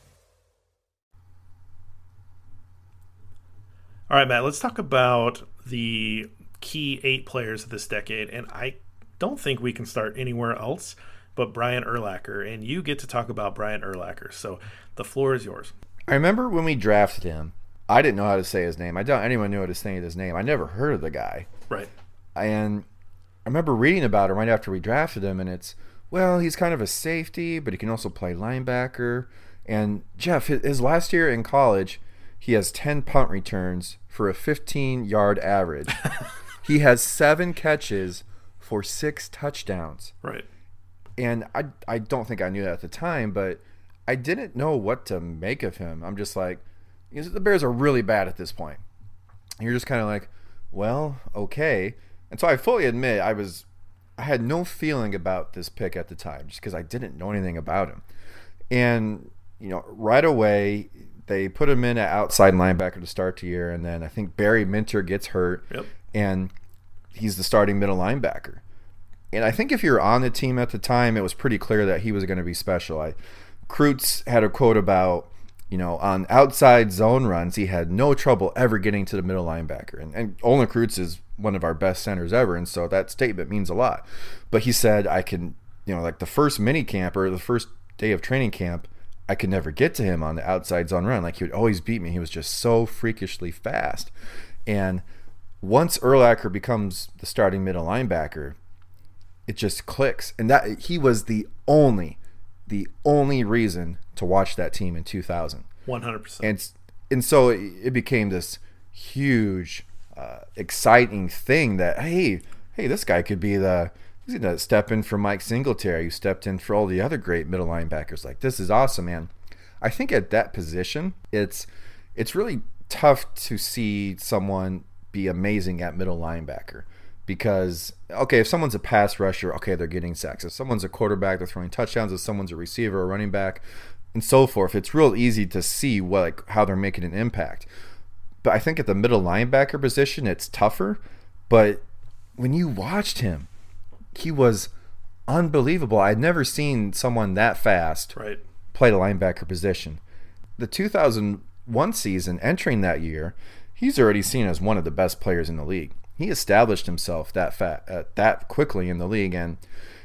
All right, Matt, let's talk about the key eight players of this decade. And I don't think we can start anywhere else but Brian Urlacher. And you get to talk about Brian Urlacher. So the floor is yours. I remember when we drafted him, I didn't know how to say his name. I doubt anyone knew how to say his name. I never heard of the guy. Right. And I remember reading about him right after we drafted him, and it's, well, he's kind of a safety, but he can also play linebacker. And Jeff, his last year in college, he has 10 punt returns for a 15 yard average. he has seven catches for six touchdowns. Right. And I, I don't think I knew that at the time, but I didn't know what to make of him. I'm just like, the Bears are really bad at this point. And you're just kind of like, well, okay. And so I fully admit I was, I had no feeling about this pick at the time just because I didn't know anything about him. And, you know, right away, they put him in at outside linebacker to start the year, and then I think Barry Minter gets hurt, Yep. and he's the starting middle linebacker. And I think if you're on the team at the time, it was pretty clear that he was going to be special. I, Kreutz had a quote about, you know, on outside zone runs, he had no trouble ever getting to the middle linebacker. And, and Olin Kreutz is one of our best centers ever, and so that statement means a lot. But he said, I can, you know, like the first mini camp or the first day of training camp, I could never get to him on the outside zone run. Like he would always beat me. He was just so freakishly fast. And once Urlacher becomes the starting middle linebacker, it just clicks. And that he was the only, the only reason to watch that team in 2000. 100%. And and so it, it became this huge, uh, exciting thing that hey, hey, this guy could be the he's gonna step in for Mike Singletary, who stepped in for all the other great middle linebackers. Like this is awesome, man. I think at that position, it's it's really tough to see someone be amazing at middle linebacker because okay, if someone's a pass rusher, okay, they're getting sacks. If someone's a quarterback, they're throwing touchdowns. If someone's a receiver or running back, and so forth, it's real easy to see what like how they're making an impact. But I think at the middle linebacker position, it's tougher. But when you watched him, he was unbelievable. I'd never seen someone that fast right. play the linebacker position. The 2001 season, entering that year, he's already seen as one of the best players in the league. He established himself that fat, uh, that quickly in the league, and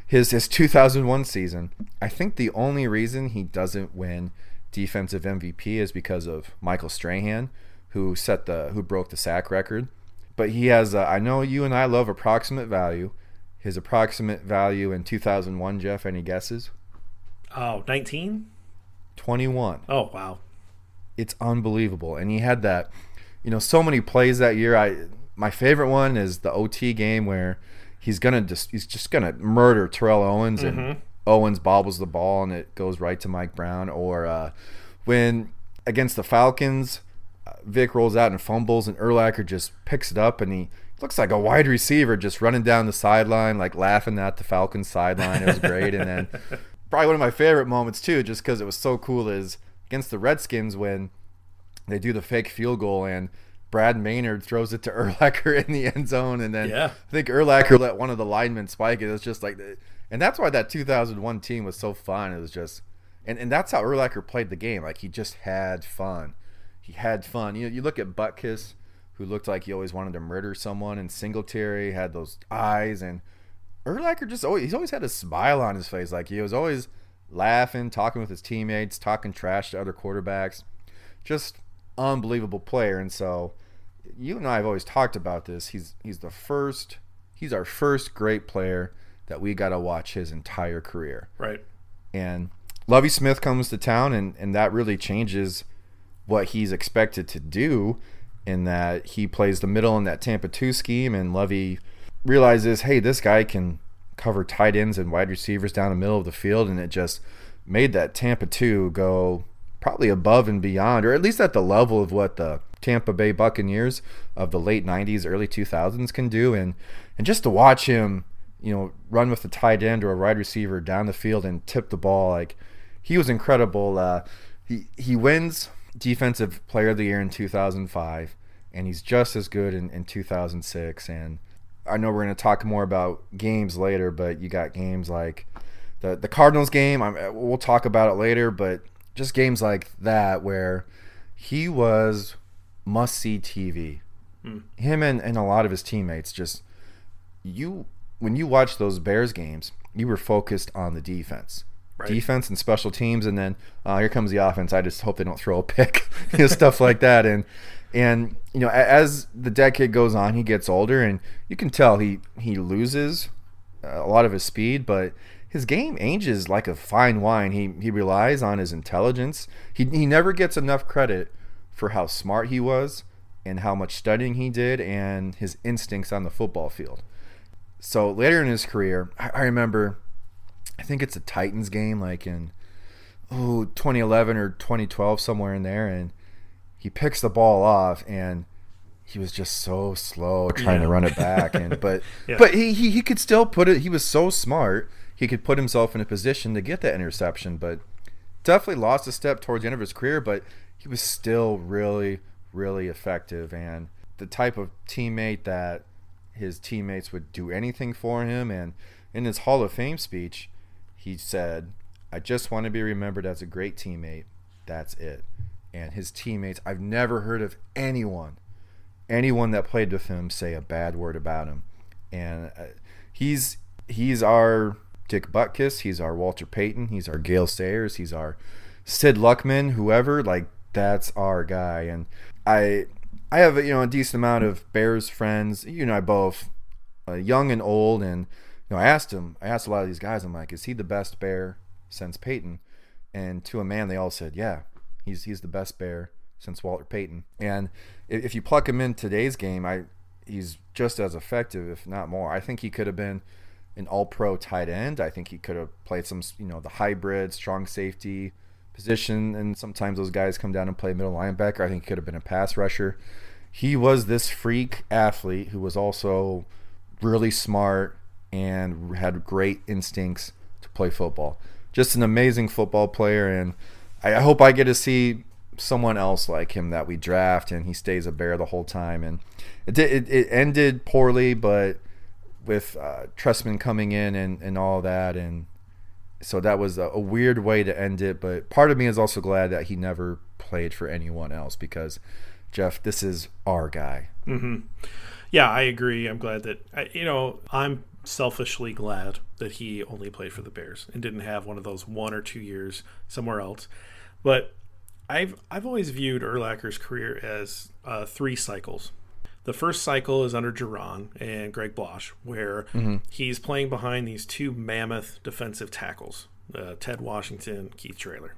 his his 2001 season. I think the only reason he doesn't win defensive MVP is because of Michael Strahan, who set the who broke the sack record. But he has. Uh, I know you and I love approximate value. His approximate value in 2001, Jeff. Any guesses? Oh, 19? 21. Oh, wow. It's unbelievable. And he had that, you know, so many plays that year. I my favorite one is the OT game where he's gonna just he's just gonna murder Terrell Owens and mm-hmm. Owens bobbles the ball and it goes right to Mike Brown. Or uh, when against the Falcons, uh, Vick rolls out and fumbles and Urlacher just picks it up and he looks like a wide receiver just running down the sideline, like laughing at the Falcons sideline. It was great. and then probably one of my favorite moments too, just because it was so cool, is against the Redskins when they do the fake field goal and Brad Maynard throws it to Urlacher in the end zone, and then yeah. I think Urlacher let one of the linemen spike it. It's just like, and that's why that 2001 team was so fun. It was just, and, and that's how Urlacher played the game. Like he just had fun. He had fun. You know, you look at Butkus who looked like he always wanted to murder someone, and Singletary had those eyes, and Urlacher just always he's always had a smile on his face, like he was always laughing, talking with his teammates, talking trash to other quarterbacks, just unbelievable player. And so, you and I have always talked about this. He's he's the first, he's our first great player that we got to watch his entire career. Right. And Lovie Smith comes to town, and and that really changes what he's expected to do in that he plays the middle in that Tampa 2 scheme, and Lovie realizes, hey, this guy can cover tight ends and wide receivers down the middle of the field, and it just made that Tampa 2 go probably above and beyond, or at least at the level of what the Tampa Bay Buccaneers of the late 90s, early 2000s can do. And, and just to watch him, you know, run with a tight end or a wide receiver down the field and tip the ball, like he was incredible. Uh, he, he wins Defensive Player of the Year in 2005, and he's just as good in, in 2006. And I know we're going to talk more about games later, but you got games like the the Cardinals game. I'm, we'll talk about it later, but just games like that where he was must see TV. Mm. Him and, and a lot of his teammates just you when you watch those Bears games, you were focused on the defense right. defense and special teams, and then uh, here comes the offense. I just hope they don't throw a pick, you know, stuff like that. And and you know, as the decade goes on, he gets older, and you can tell he he loses uh, a lot of his speed, but his game ages like a fine wine. He he relies on his intelligence. He he never gets enough credit for how smart he was and how much studying he did and his instincts on the football field. So later in his career, I, I remember I think it's a Titans game, like in oh 2011 or 2012, somewhere in there, and he picks the ball off and he was just so slow trying yeah. to run it back and but yeah. but he, he he could still put it he was so smart he could put himself in a position to get that interception but definitely lost a step towards the end of his career but he was still really really effective and the type of teammate that his teammates would do anything for him and in his Hall of Fame speech he said, I just want to be remembered as a great teammate. That's it. And his teammates, I've never heard of anyone, anyone that played with him say a bad word about him. And uh, he's he's our Dick Butkus, he's our Walter Payton, he's our Gale Sayers, he's our Sid Luckman, whoever. Like that's our guy. And I I have you know a decent amount of Bears friends. You and I both, uh, young and old, and you know, I asked him, I asked a lot of these guys, I'm like, is he the best bear since Payton? And to a man, they all said, yeah, he's he's the best bear since Walter Payton. And if you pluck him in today's game, I he's just as effective, if not more. I think he could have been an all-pro tight end. I think he could have played some, you know, the hybrid, strong safety position, and sometimes those guys come down and play middle linebacker. I think he could have been a pass rusher. He was this freak athlete who was also really smart, and had great instincts to play football. Just an amazing football player, and I, hope I get to see someone else like him that we draft and he stays a bear the whole time. And it it, it ended poorly, but with uh, Trestman coming in and, and all that, and So that was a, a weird way to end it. But part of me is also glad that he never played for anyone else because, Jeff, this is our guy. Mm-hmm. Yeah, I agree. I'm glad that, you know, I'm selfishly glad that he only played for the Bears and didn't have one of those one or two years somewhere else. But I've I've always viewed Urlacher's career as uh, three cycles. The first cycle is under Jauron and Greg Blache, where mm-hmm. he's playing behind these two mammoth defensive tackles, uh, Ted Washington, Keith Traylor.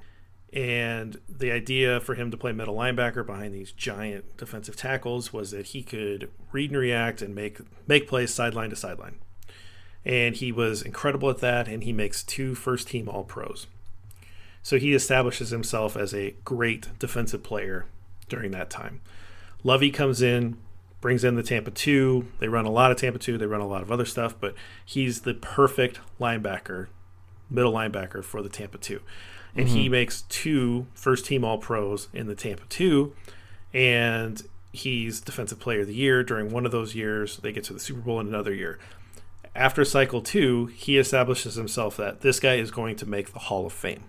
And the idea for him to play middle linebacker behind these giant defensive tackles was that he could read and react and make make plays sideline to sideline. And he was incredible at that, and he makes two first team All Pros. So he establishes himself as a great defensive player during that time. Lovie comes in, brings in the Tampa 2. They run a lot of Tampa 2, they run a lot of other stuff, but he's the perfect linebacker, middle linebacker for the Tampa 2. And mm-hmm. he makes two first team All Pros in the Tampa 2. And he's Defensive Player of the Year during one of those years. They get to the Super Bowl in another year. After cycle two, he establishes himself that this guy is going to make the Hall of Fame.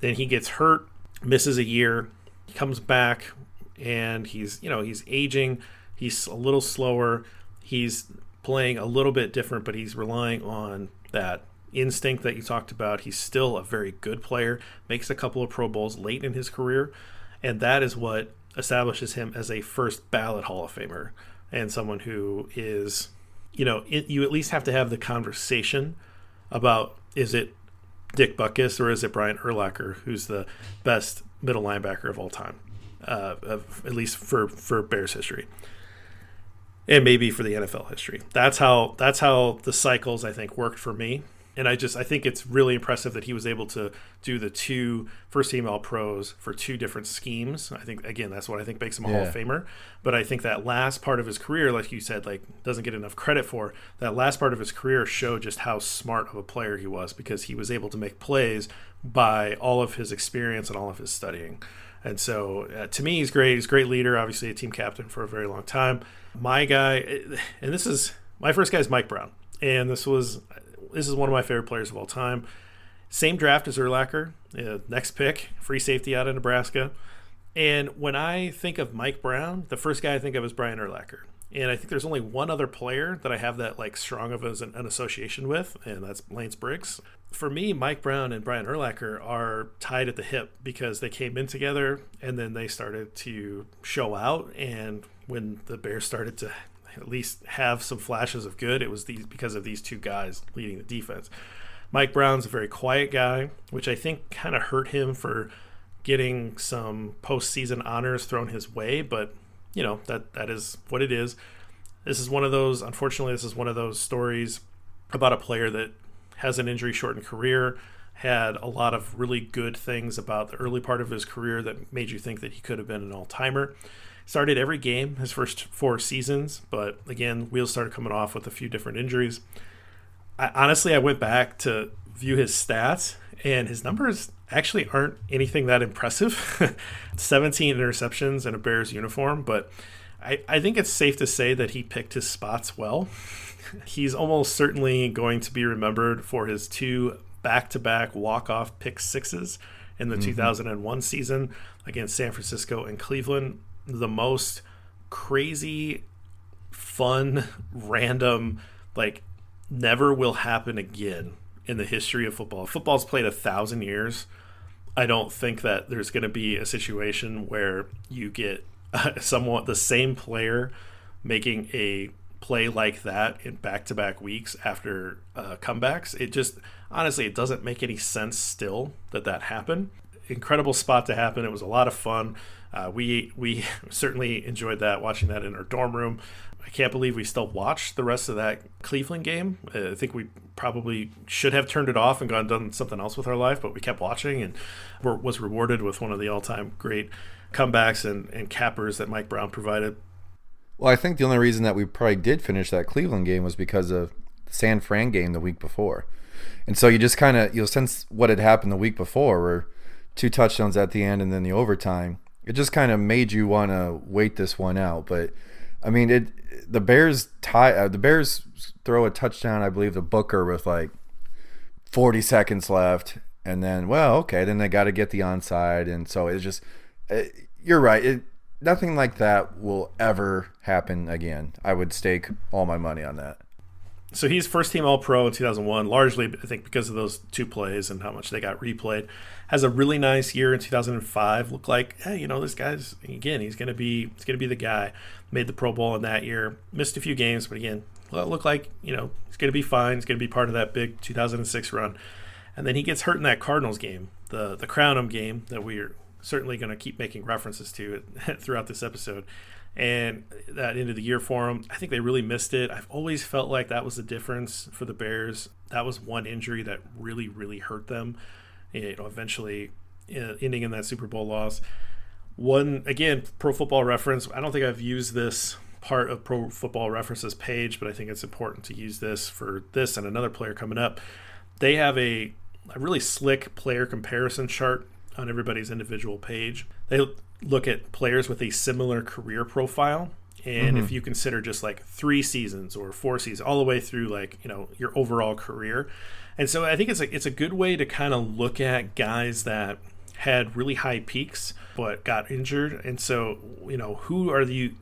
Then he gets hurt, misses a year, comes back, and he's you know he's aging He's a little slower. He's playing a little bit different, but he's relying on that instinct that you talked about. He's still a very good player, makes a couple of Pro Bowls late in his career, and that is what establishes him as a first ballot Hall of Famer and someone who is, you know, it, you at least have to have the conversation about is it Dick Butkus or is it Brian Urlacher who's the best middle linebacker of all time, uh, of, at least for for Bears history and maybe for the NFL history. That's how that's how the cycles I think worked for me. And I just I think it's really impressive that he was able to do the two first team all pros for two different schemes. I think again that's what I think makes him a yeah. Hall of Famer. But I think that last part of his career, like you said, like doesn't get enough credit for. That last part of his career showed just how smart of a player he was because he was able to make plays by all of his experience and all of his studying. And so uh, to me, he's great. He's a great leader, obviously a team captain for a very long time. My guy, and this is my first guy is Mike Brown, and this was this is one of my favorite players of all time. Same draft as Urlacher, uh, next pick, free safety out of Nebraska. And when I think of Mike Brown, the first guy I think of is Brian Urlacher. And I think there's only one other player that I have that like strong of as an, an association with, and that's Lance Briggs for me, Mike Brown and Brian Urlacher are tied at the hip because they came in together and then they started to show out. And when the Bears started to at least have some flashes of good, it was these because of these two guys leading the defense. Mike Brown's a very quiet guy, which I think kind of hurt him for getting some postseason honors thrown his way. But you know that that is what it is. This is one of those. Unfortunately, this is one of those stories about a player that has an injury shortened career, had a lot of really good things about the early part of his career that made you think that he could have been an all timer. Started every game his first four seasons, but again, wheels started coming off with a few different injuries. I, honestly, I went back to view his stats, and his numbers actually aren't anything that impressive 17 interceptions in a Bears uniform, but I, I think it's safe to say that he picked his spots well. He's almost certainly going to be remembered for his two back to back walk off pick sixes in the mm-hmm. 2001 season against San Francisco and Cleveland. The most crazy, fun, random, like, never will happen again in the history of football. Football's played a thousand years. I don't think that there's going to be a situation where you get somewhat the same player making a play like that in back-to-back weeks after uh, comebacks. It just honestly, it doesn't make any sense still that that happened. Incredible spot to happen. It was a lot of fun. Uh, we we certainly enjoyed that watching that in our dorm room. I can't believe we still watched the rest of that Cleveland game. Uh, I think we probably should have turned it off and gone done something else with our life, but we kept watching and were, was rewarded with one of the all-time great comebacks and, and cappers that Mike Brown provided. Well, I think the only reason that we probably did finish that Cleveland game was because of the San Fran game the week before. And so you just kind of, you'll sense what had happened the week before, where two touchdowns at the end and then the overtime. It just kind of made you want to wait this one out. But I mean, it the Bears tie uh, the Bears throw a touchdown, I believe, to Booker with like 40 seconds left, and then well, okay, then they got to get the onside, and so it's just uh, you're right. It, nothing like that will ever happen again. I would stake all my money on that. So he's first team All Pro in 2001, largely I think because of those two plays and how much they got replayed. Has a really nice year in 2005. Looked like, hey, you know, this guy's again, he's gonna be he's gonna be the guy. Made the Pro Bowl in that year. Missed a few games, but again, looked like you know he's gonna be fine. He's gonna be part of that big 2006 run. And then he gets hurt in that Cardinals game, the the Crownham game that we're certainly going to keep making references to throughout this episode and that end of the year for them. I think they really missed it. I've always felt like that was the difference for the Bears. That was one injury that really, really hurt them. You know, eventually uh, ending in that Super Bowl loss. One again, Pro Football Reference. I don't think I've used this part of Pro Football References page, but I think it's important to use this for this and another player coming up. They have a, a really slick player comparison chart on everybody's individual page. They look at players with a similar career profile and mm-hmm. if you consider just like three seasons or four seasons all the way through like you know your overall career. And so i think it's a, it's a good way to kind of look at guys that had really high peaks but got injured. And so you know who are the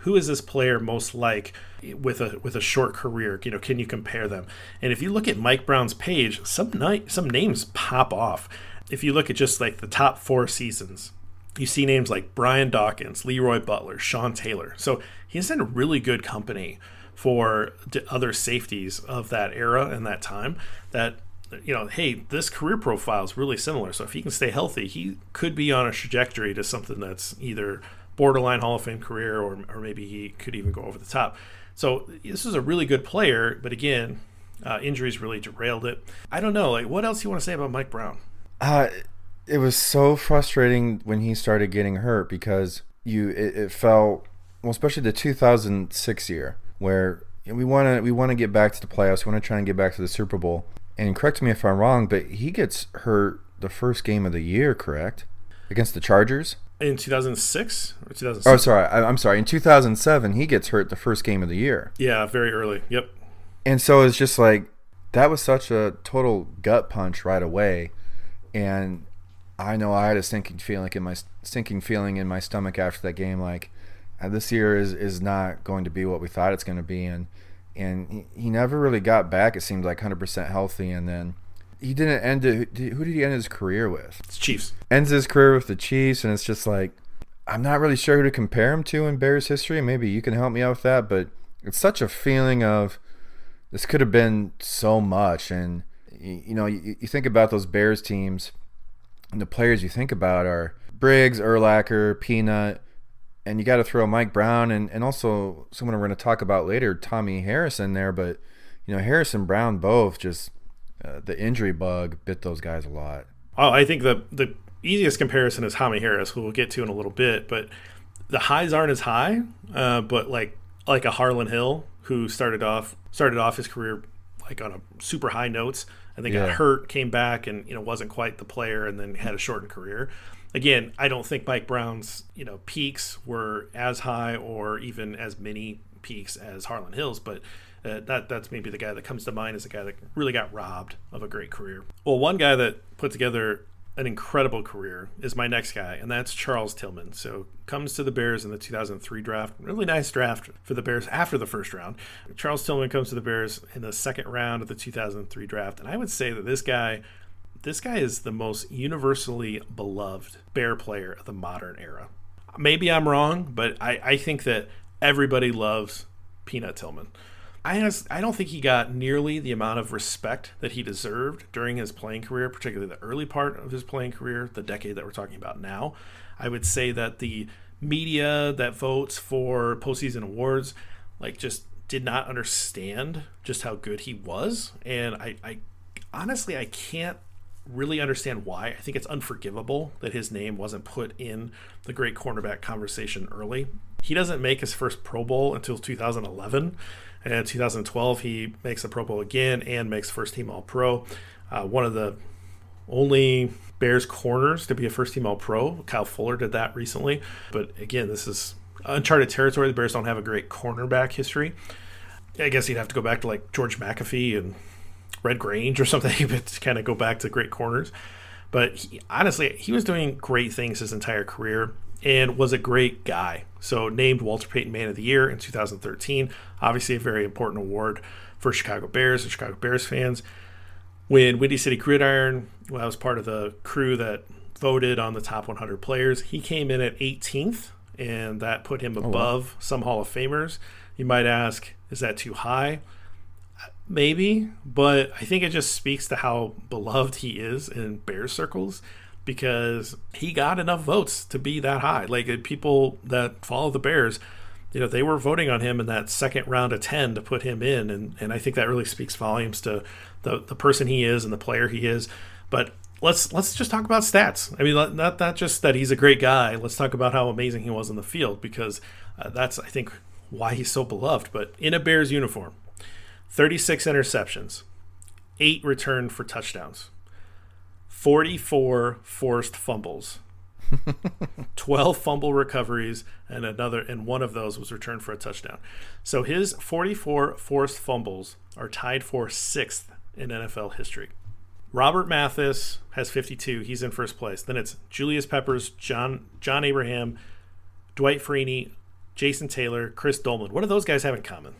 who is this player most like with a with a short career? You know can you compare them? And if you look at mike brown's page some night some names pop off. If you look at just like the top four seasons you see names like Brian Dawkins, Leroy Butler, Sean Taylor. So he's in a really good company for other safeties of that era and that time that you know hey this career profile is really similar. So if he can stay healthy he could be on a trajectory to something that's either borderline hall of fame career or, or maybe he could even go over the top. So this is a really good player but again uh, injuries really derailed it. I don't know like what else you want to say about mike brown? Uh, it was so frustrating when he started getting hurt because you it, it felt well, especially the 2006 year where we want to we want to get back to the playoffs. We want to try and get back to the Super Bowl. And correct me if I'm wrong, but he gets hurt the first game of the year, correct? Against the Chargers in 2006 or 2006. Oh, sorry, I, am sorry. In 2007, he gets hurt the first game of the year. Yeah, very early. Yep. And so it's just like that was such a total gut punch right away, and I know I had a sinking feeling in my sinking feeling in my stomach after that game. Like uh, this year is is not going to be what we thought it's going to be, and and he, he never really got back. It seemed like 100% healthy, and then he didn't end it. Who did he end his career with? It's Chiefs. Ends his career with the Chiefs, and it's just like I'm not really sure who to compare him to in Bears history. Maybe you can help me out with that, but it's such a feeling of this could have been so much, and you know you, you think about those Bears teams and the players you think about are Briggs, Urlacher, Peanut, and you got to throw Mike Brown and, and also someone we're going to talk about later, Tommy Harrison there. But, you know, Harrison Brown both just uh, the injury bug bit those guys a lot. Oh, I think the, the easiest comparison is Tommy Harris, who we'll get to in a little bit. But the highs aren't as high, uh, but like like a Harlan Hill, who started off started off his career like on a super high notes and then yeah. got hurt, came back, and you know wasn't quite the player, and then had a shortened career. Again, I don't think Mike Brown's you know peaks were as high or even as many peaks as Harlan Hill's, but uh, that that's maybe the guy that comes to mind as a guy that really got robbed of a great career. Well, one guy that put together an incredible career is my next guy, and that's Charles Tillman. So comes to the Bears in the 2003 draft. Really nice draft for the Bears after the first round. Charles Tillman comes to the Bears in the second round of the 2003 draft, and I would say that this guy, this guy is the most universally beloved Bear player of the modern era. Maybe I'm wrong, but I, I think that everybody loves Peanut Tillman. I I don't think he got nearly the amount of respect that he deserved during his playing career, particularly the early part of his playing career, the decade that we're talking about now. I would say that the media that votes for postseason awards, like, just did not understand just how good he was, and I, I honestly I can't really understand why. I think it's unforgivable that his name wasn't put in the great cornerback conversation early. He doesn't make his first Pro Bowl until 2011. And in 2012, he makes the Pro Bowl again and makes first team All Pro. Uh, one of the only Bears corners to be a first team All Pro. Kyle Fuller did that recently. But again, this is uncharted territory. The Bears don't have a great cornerback history. I guess you'd have to go back to like George McAfee and Red Grange or something, but to kind of go back to great corners. But he, honestly, he was doing great things his entire career and was a great guy. So named Walter Payton Man of the Year in 2013. Obviously, a very important award for Chicago Bears and Chicago Bears fans. When Windy City Gridiron, well, I was part of the crew that voted on the top 100 players. He came in at 18th, and that put him above oh, wow. some Hall of Famers. You might ask, is that too high? Maybe, but I think it just speaks to how beloved he is in Bears circles because he got enough votes to be that high. Like people that follow the Bears, you know, they were voting on him in that second round of 10 to put him in. And, and I think that really speaks volumes to the, the person he is and the player he is. But let's let's just talk about stats. I mean, not not just that he's a great guy. Let's talk about how amazing he was in the field because uh, that's I think why he's so beloved. But in a Bears uniform, 36 interceptions, eight returned for touchdowns, 44 forced fumbles. 12 fumble recoveries and another and one of those was returned for a touchdown. So his 44 forced fumbles are tied for 6th in NFL history. Robert Mathis has 52. He's in first place. Then it's Julius Peppers, John John Abraham, Dwight Freeney, Jason Taylor, Chris Doleman. What do those guys have in common?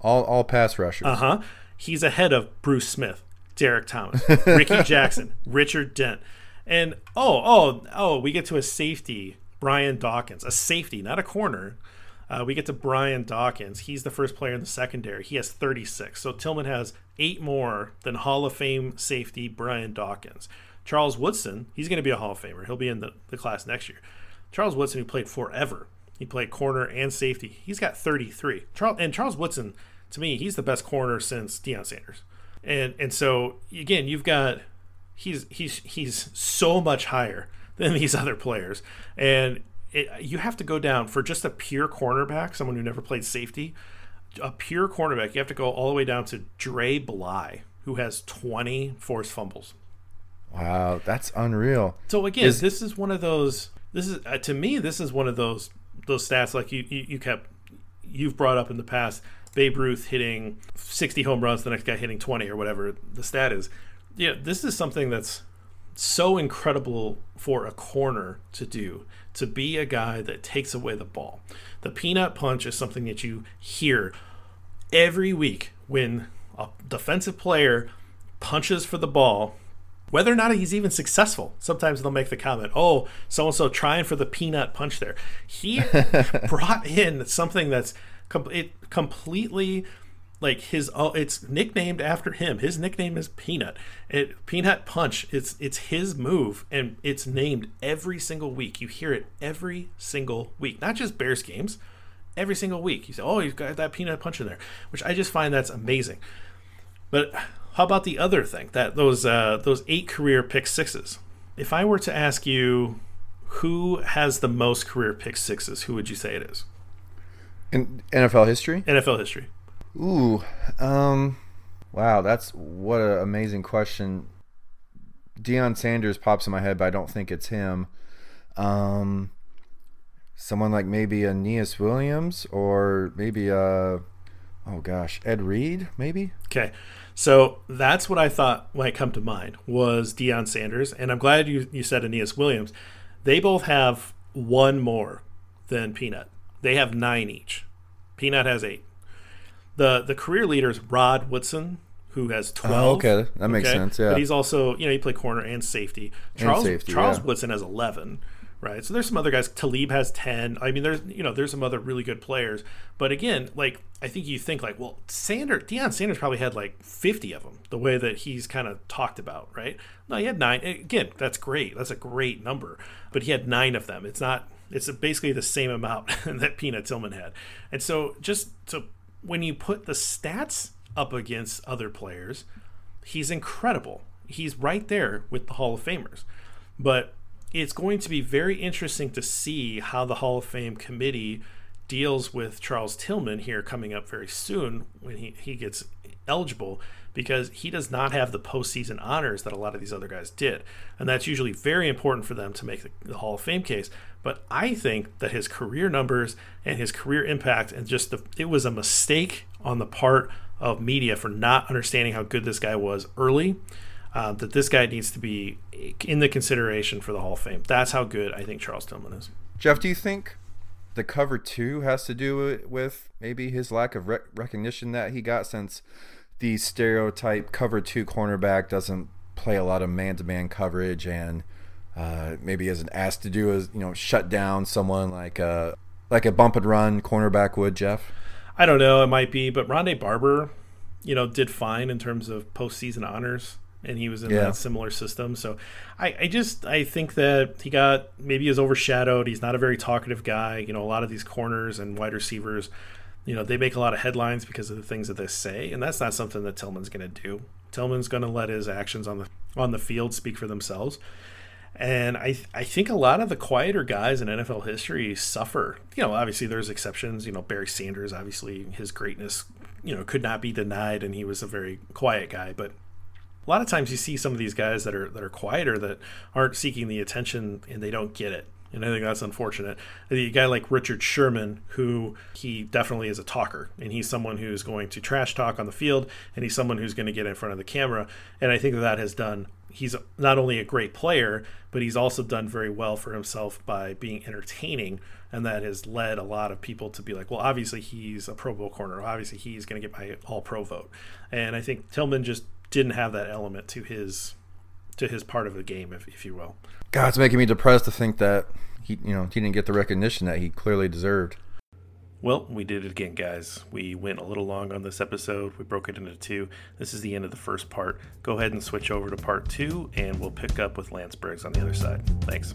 All all pass rushers. Uh huh. He's ahead of Bruce Smith, Derrick Thomas, Ricky Jackson, Richard Dent, and oh oh oh, we get to a safety, Brian Dawkins, a safety, not a corner. Uh, we get to Brian Dawkins. He's the first player in the secondary. He has 36. So Tillman has eight more than Hall of Fame safety Brian Dawkins. Charles Woodson, he's going to be a Hall of Famer. He'll be in the, the class next year. Charles Woodson, who played forever, he played corner and safety. He's got 33. Charles and Charles Woodson, to me, he's the best corner since Deion Sanders. And and so again, you've got he's he's he's so much higher than these other players. And it, you have to go down for just a pure cornerback, someone who never played safety. A pure cornerback, you have to go all the way down to Dre Bly, who has 20 forced fumbles. Wow, that's unreal. So again, is, this is one of those. This is uh, to me, this is one of those those stats like you, you you kept you've brought up in the past. Babe Ruth hitting 60 home runs, the next guy hitting 20 or whatever the stat is. Yeah, this is something that's so incredible for a corner to do to be a guy that takes away the ball. The peanut punch is something that you hear every week when a defensive player punches for the ball, whether or not he's even successful. Sometimes they'll make the comment, oh, so and so trying for the peanut punch there. He brought in something that's com- it completely like his oh it's nicknamed after him. His nickname is peanut. It peanut punch it's it's his move and it's named every single week. You hear it every single week. Not just bears games every single week. You say oh you've got that peanut punch in there which i just find that's amazing. But how about the other thing? That those uh, those eight career pick sixes. If i were to ask you who has the most career pick sixes who would you say it is in nfl history nfl history Ooh, um, wow, that's what an amazing question. Deion Sanders pops in my head, but I don't think it's him. Um, someone like maybe Aeneas Williams or maybe uh, oh gosh, Ed Reed, maybe. Okay, so that's what I thought might come to mind was Deion Sanders, and I'm glad you you said Aeneas Williams. They both have one more than Peanut. They have nine each. Peanut has eight the the career leader is Rod Woodson, who has oh, twelve. Oh, okay, that makes okay? sense. Yeah, but he's also you know he played corner and safety. Charles and safety, Charles yeah. Woodson has eleven. Right, so there's some other guys. Talib has ten. I mean, there's you know there's some other really good players. But again, like I think you think like, well, Sanders, Deion Sanders probably had like 50 of them. The way that he's kind of talked about, right? No, he had nine. Again, that's great. That's a great number. But he had nine of them. It's not. It's basically the same amount that Peanut Tillman had. And so just to when you put the stats up against other players, he's incredible. He's right there with the Hall of Famers. But it's going to be very interesting to see how the Hall of Fame committee deals with Charles Tillman here coming up very soon when he, he gets eligible because he does not have the postseason honors that a lot of these other guys did. And that's usually very important for them to make the, the, Hall of Fame case. But I think that his career numbers and his career impact and just the, it was a mistake on the part of media for not understanding how good this guy was early. Uh, that this guy needs to be in the consideration for the Hall of Fame. That's how good I think Charles Tillman is. Jeff, do you think the cover two has to do with maybe his lack of rec- recognition that he got since the stereotype cover two cornerback doesn't play a lot of man to man coverage and uh, maybe isn't asked to do is you know shut down someone like a like a bump and run cornerback would Jeff. I don't know. It might be, but Rondé Barber, you know, did fine in terms of postseason honors, and he was in yeah. that similar system. So, I, I just I think that he got maybe is overshadowed. He's not a very talkative guy. You know, a lot of these corners and wide receivers, you know, they make a lot of headlines because of the things that they say, and that's not something that Tillman's going to do. Tillman's going to let his actions on the on the field speak for themselves. And I, I think a lot of the quieter guys in NFL history suffer. You know, obviously there's exceptions. You know, Barry Sanders, obviously his greatness, you know, could not be denied, and he was a very quiet guy. But a lot of times you see some of these guys that are that are quieter that aren't seeking the attention and they don't get it. And I think that's unfortunate. A guy like Richard Sherman, who he definitely is a talker, and he's someone who's going to trash talk on the field, and he's someone who's going to get in front of the camera. And I think that that has done he's not only a great player, but he's also done very well for himself by being entertaining. And that has led a lot of people to be like, well, obviously he's a Pro Bowl corner. Obviously he's going to get my All Pro vote. And I think Tillman just didn't have that element to his to his part of the game, if, if you will. God, it's making me depressed to think that he, you know, he didn't get the recognition that he clearly deserved. Well, we did it again, guys. We went a little long on this episode. We broke it into two. This is the end of the first part. Go ahead and switch over to part two, and we'll pick up with Lance Briggs on the other side. Thanks.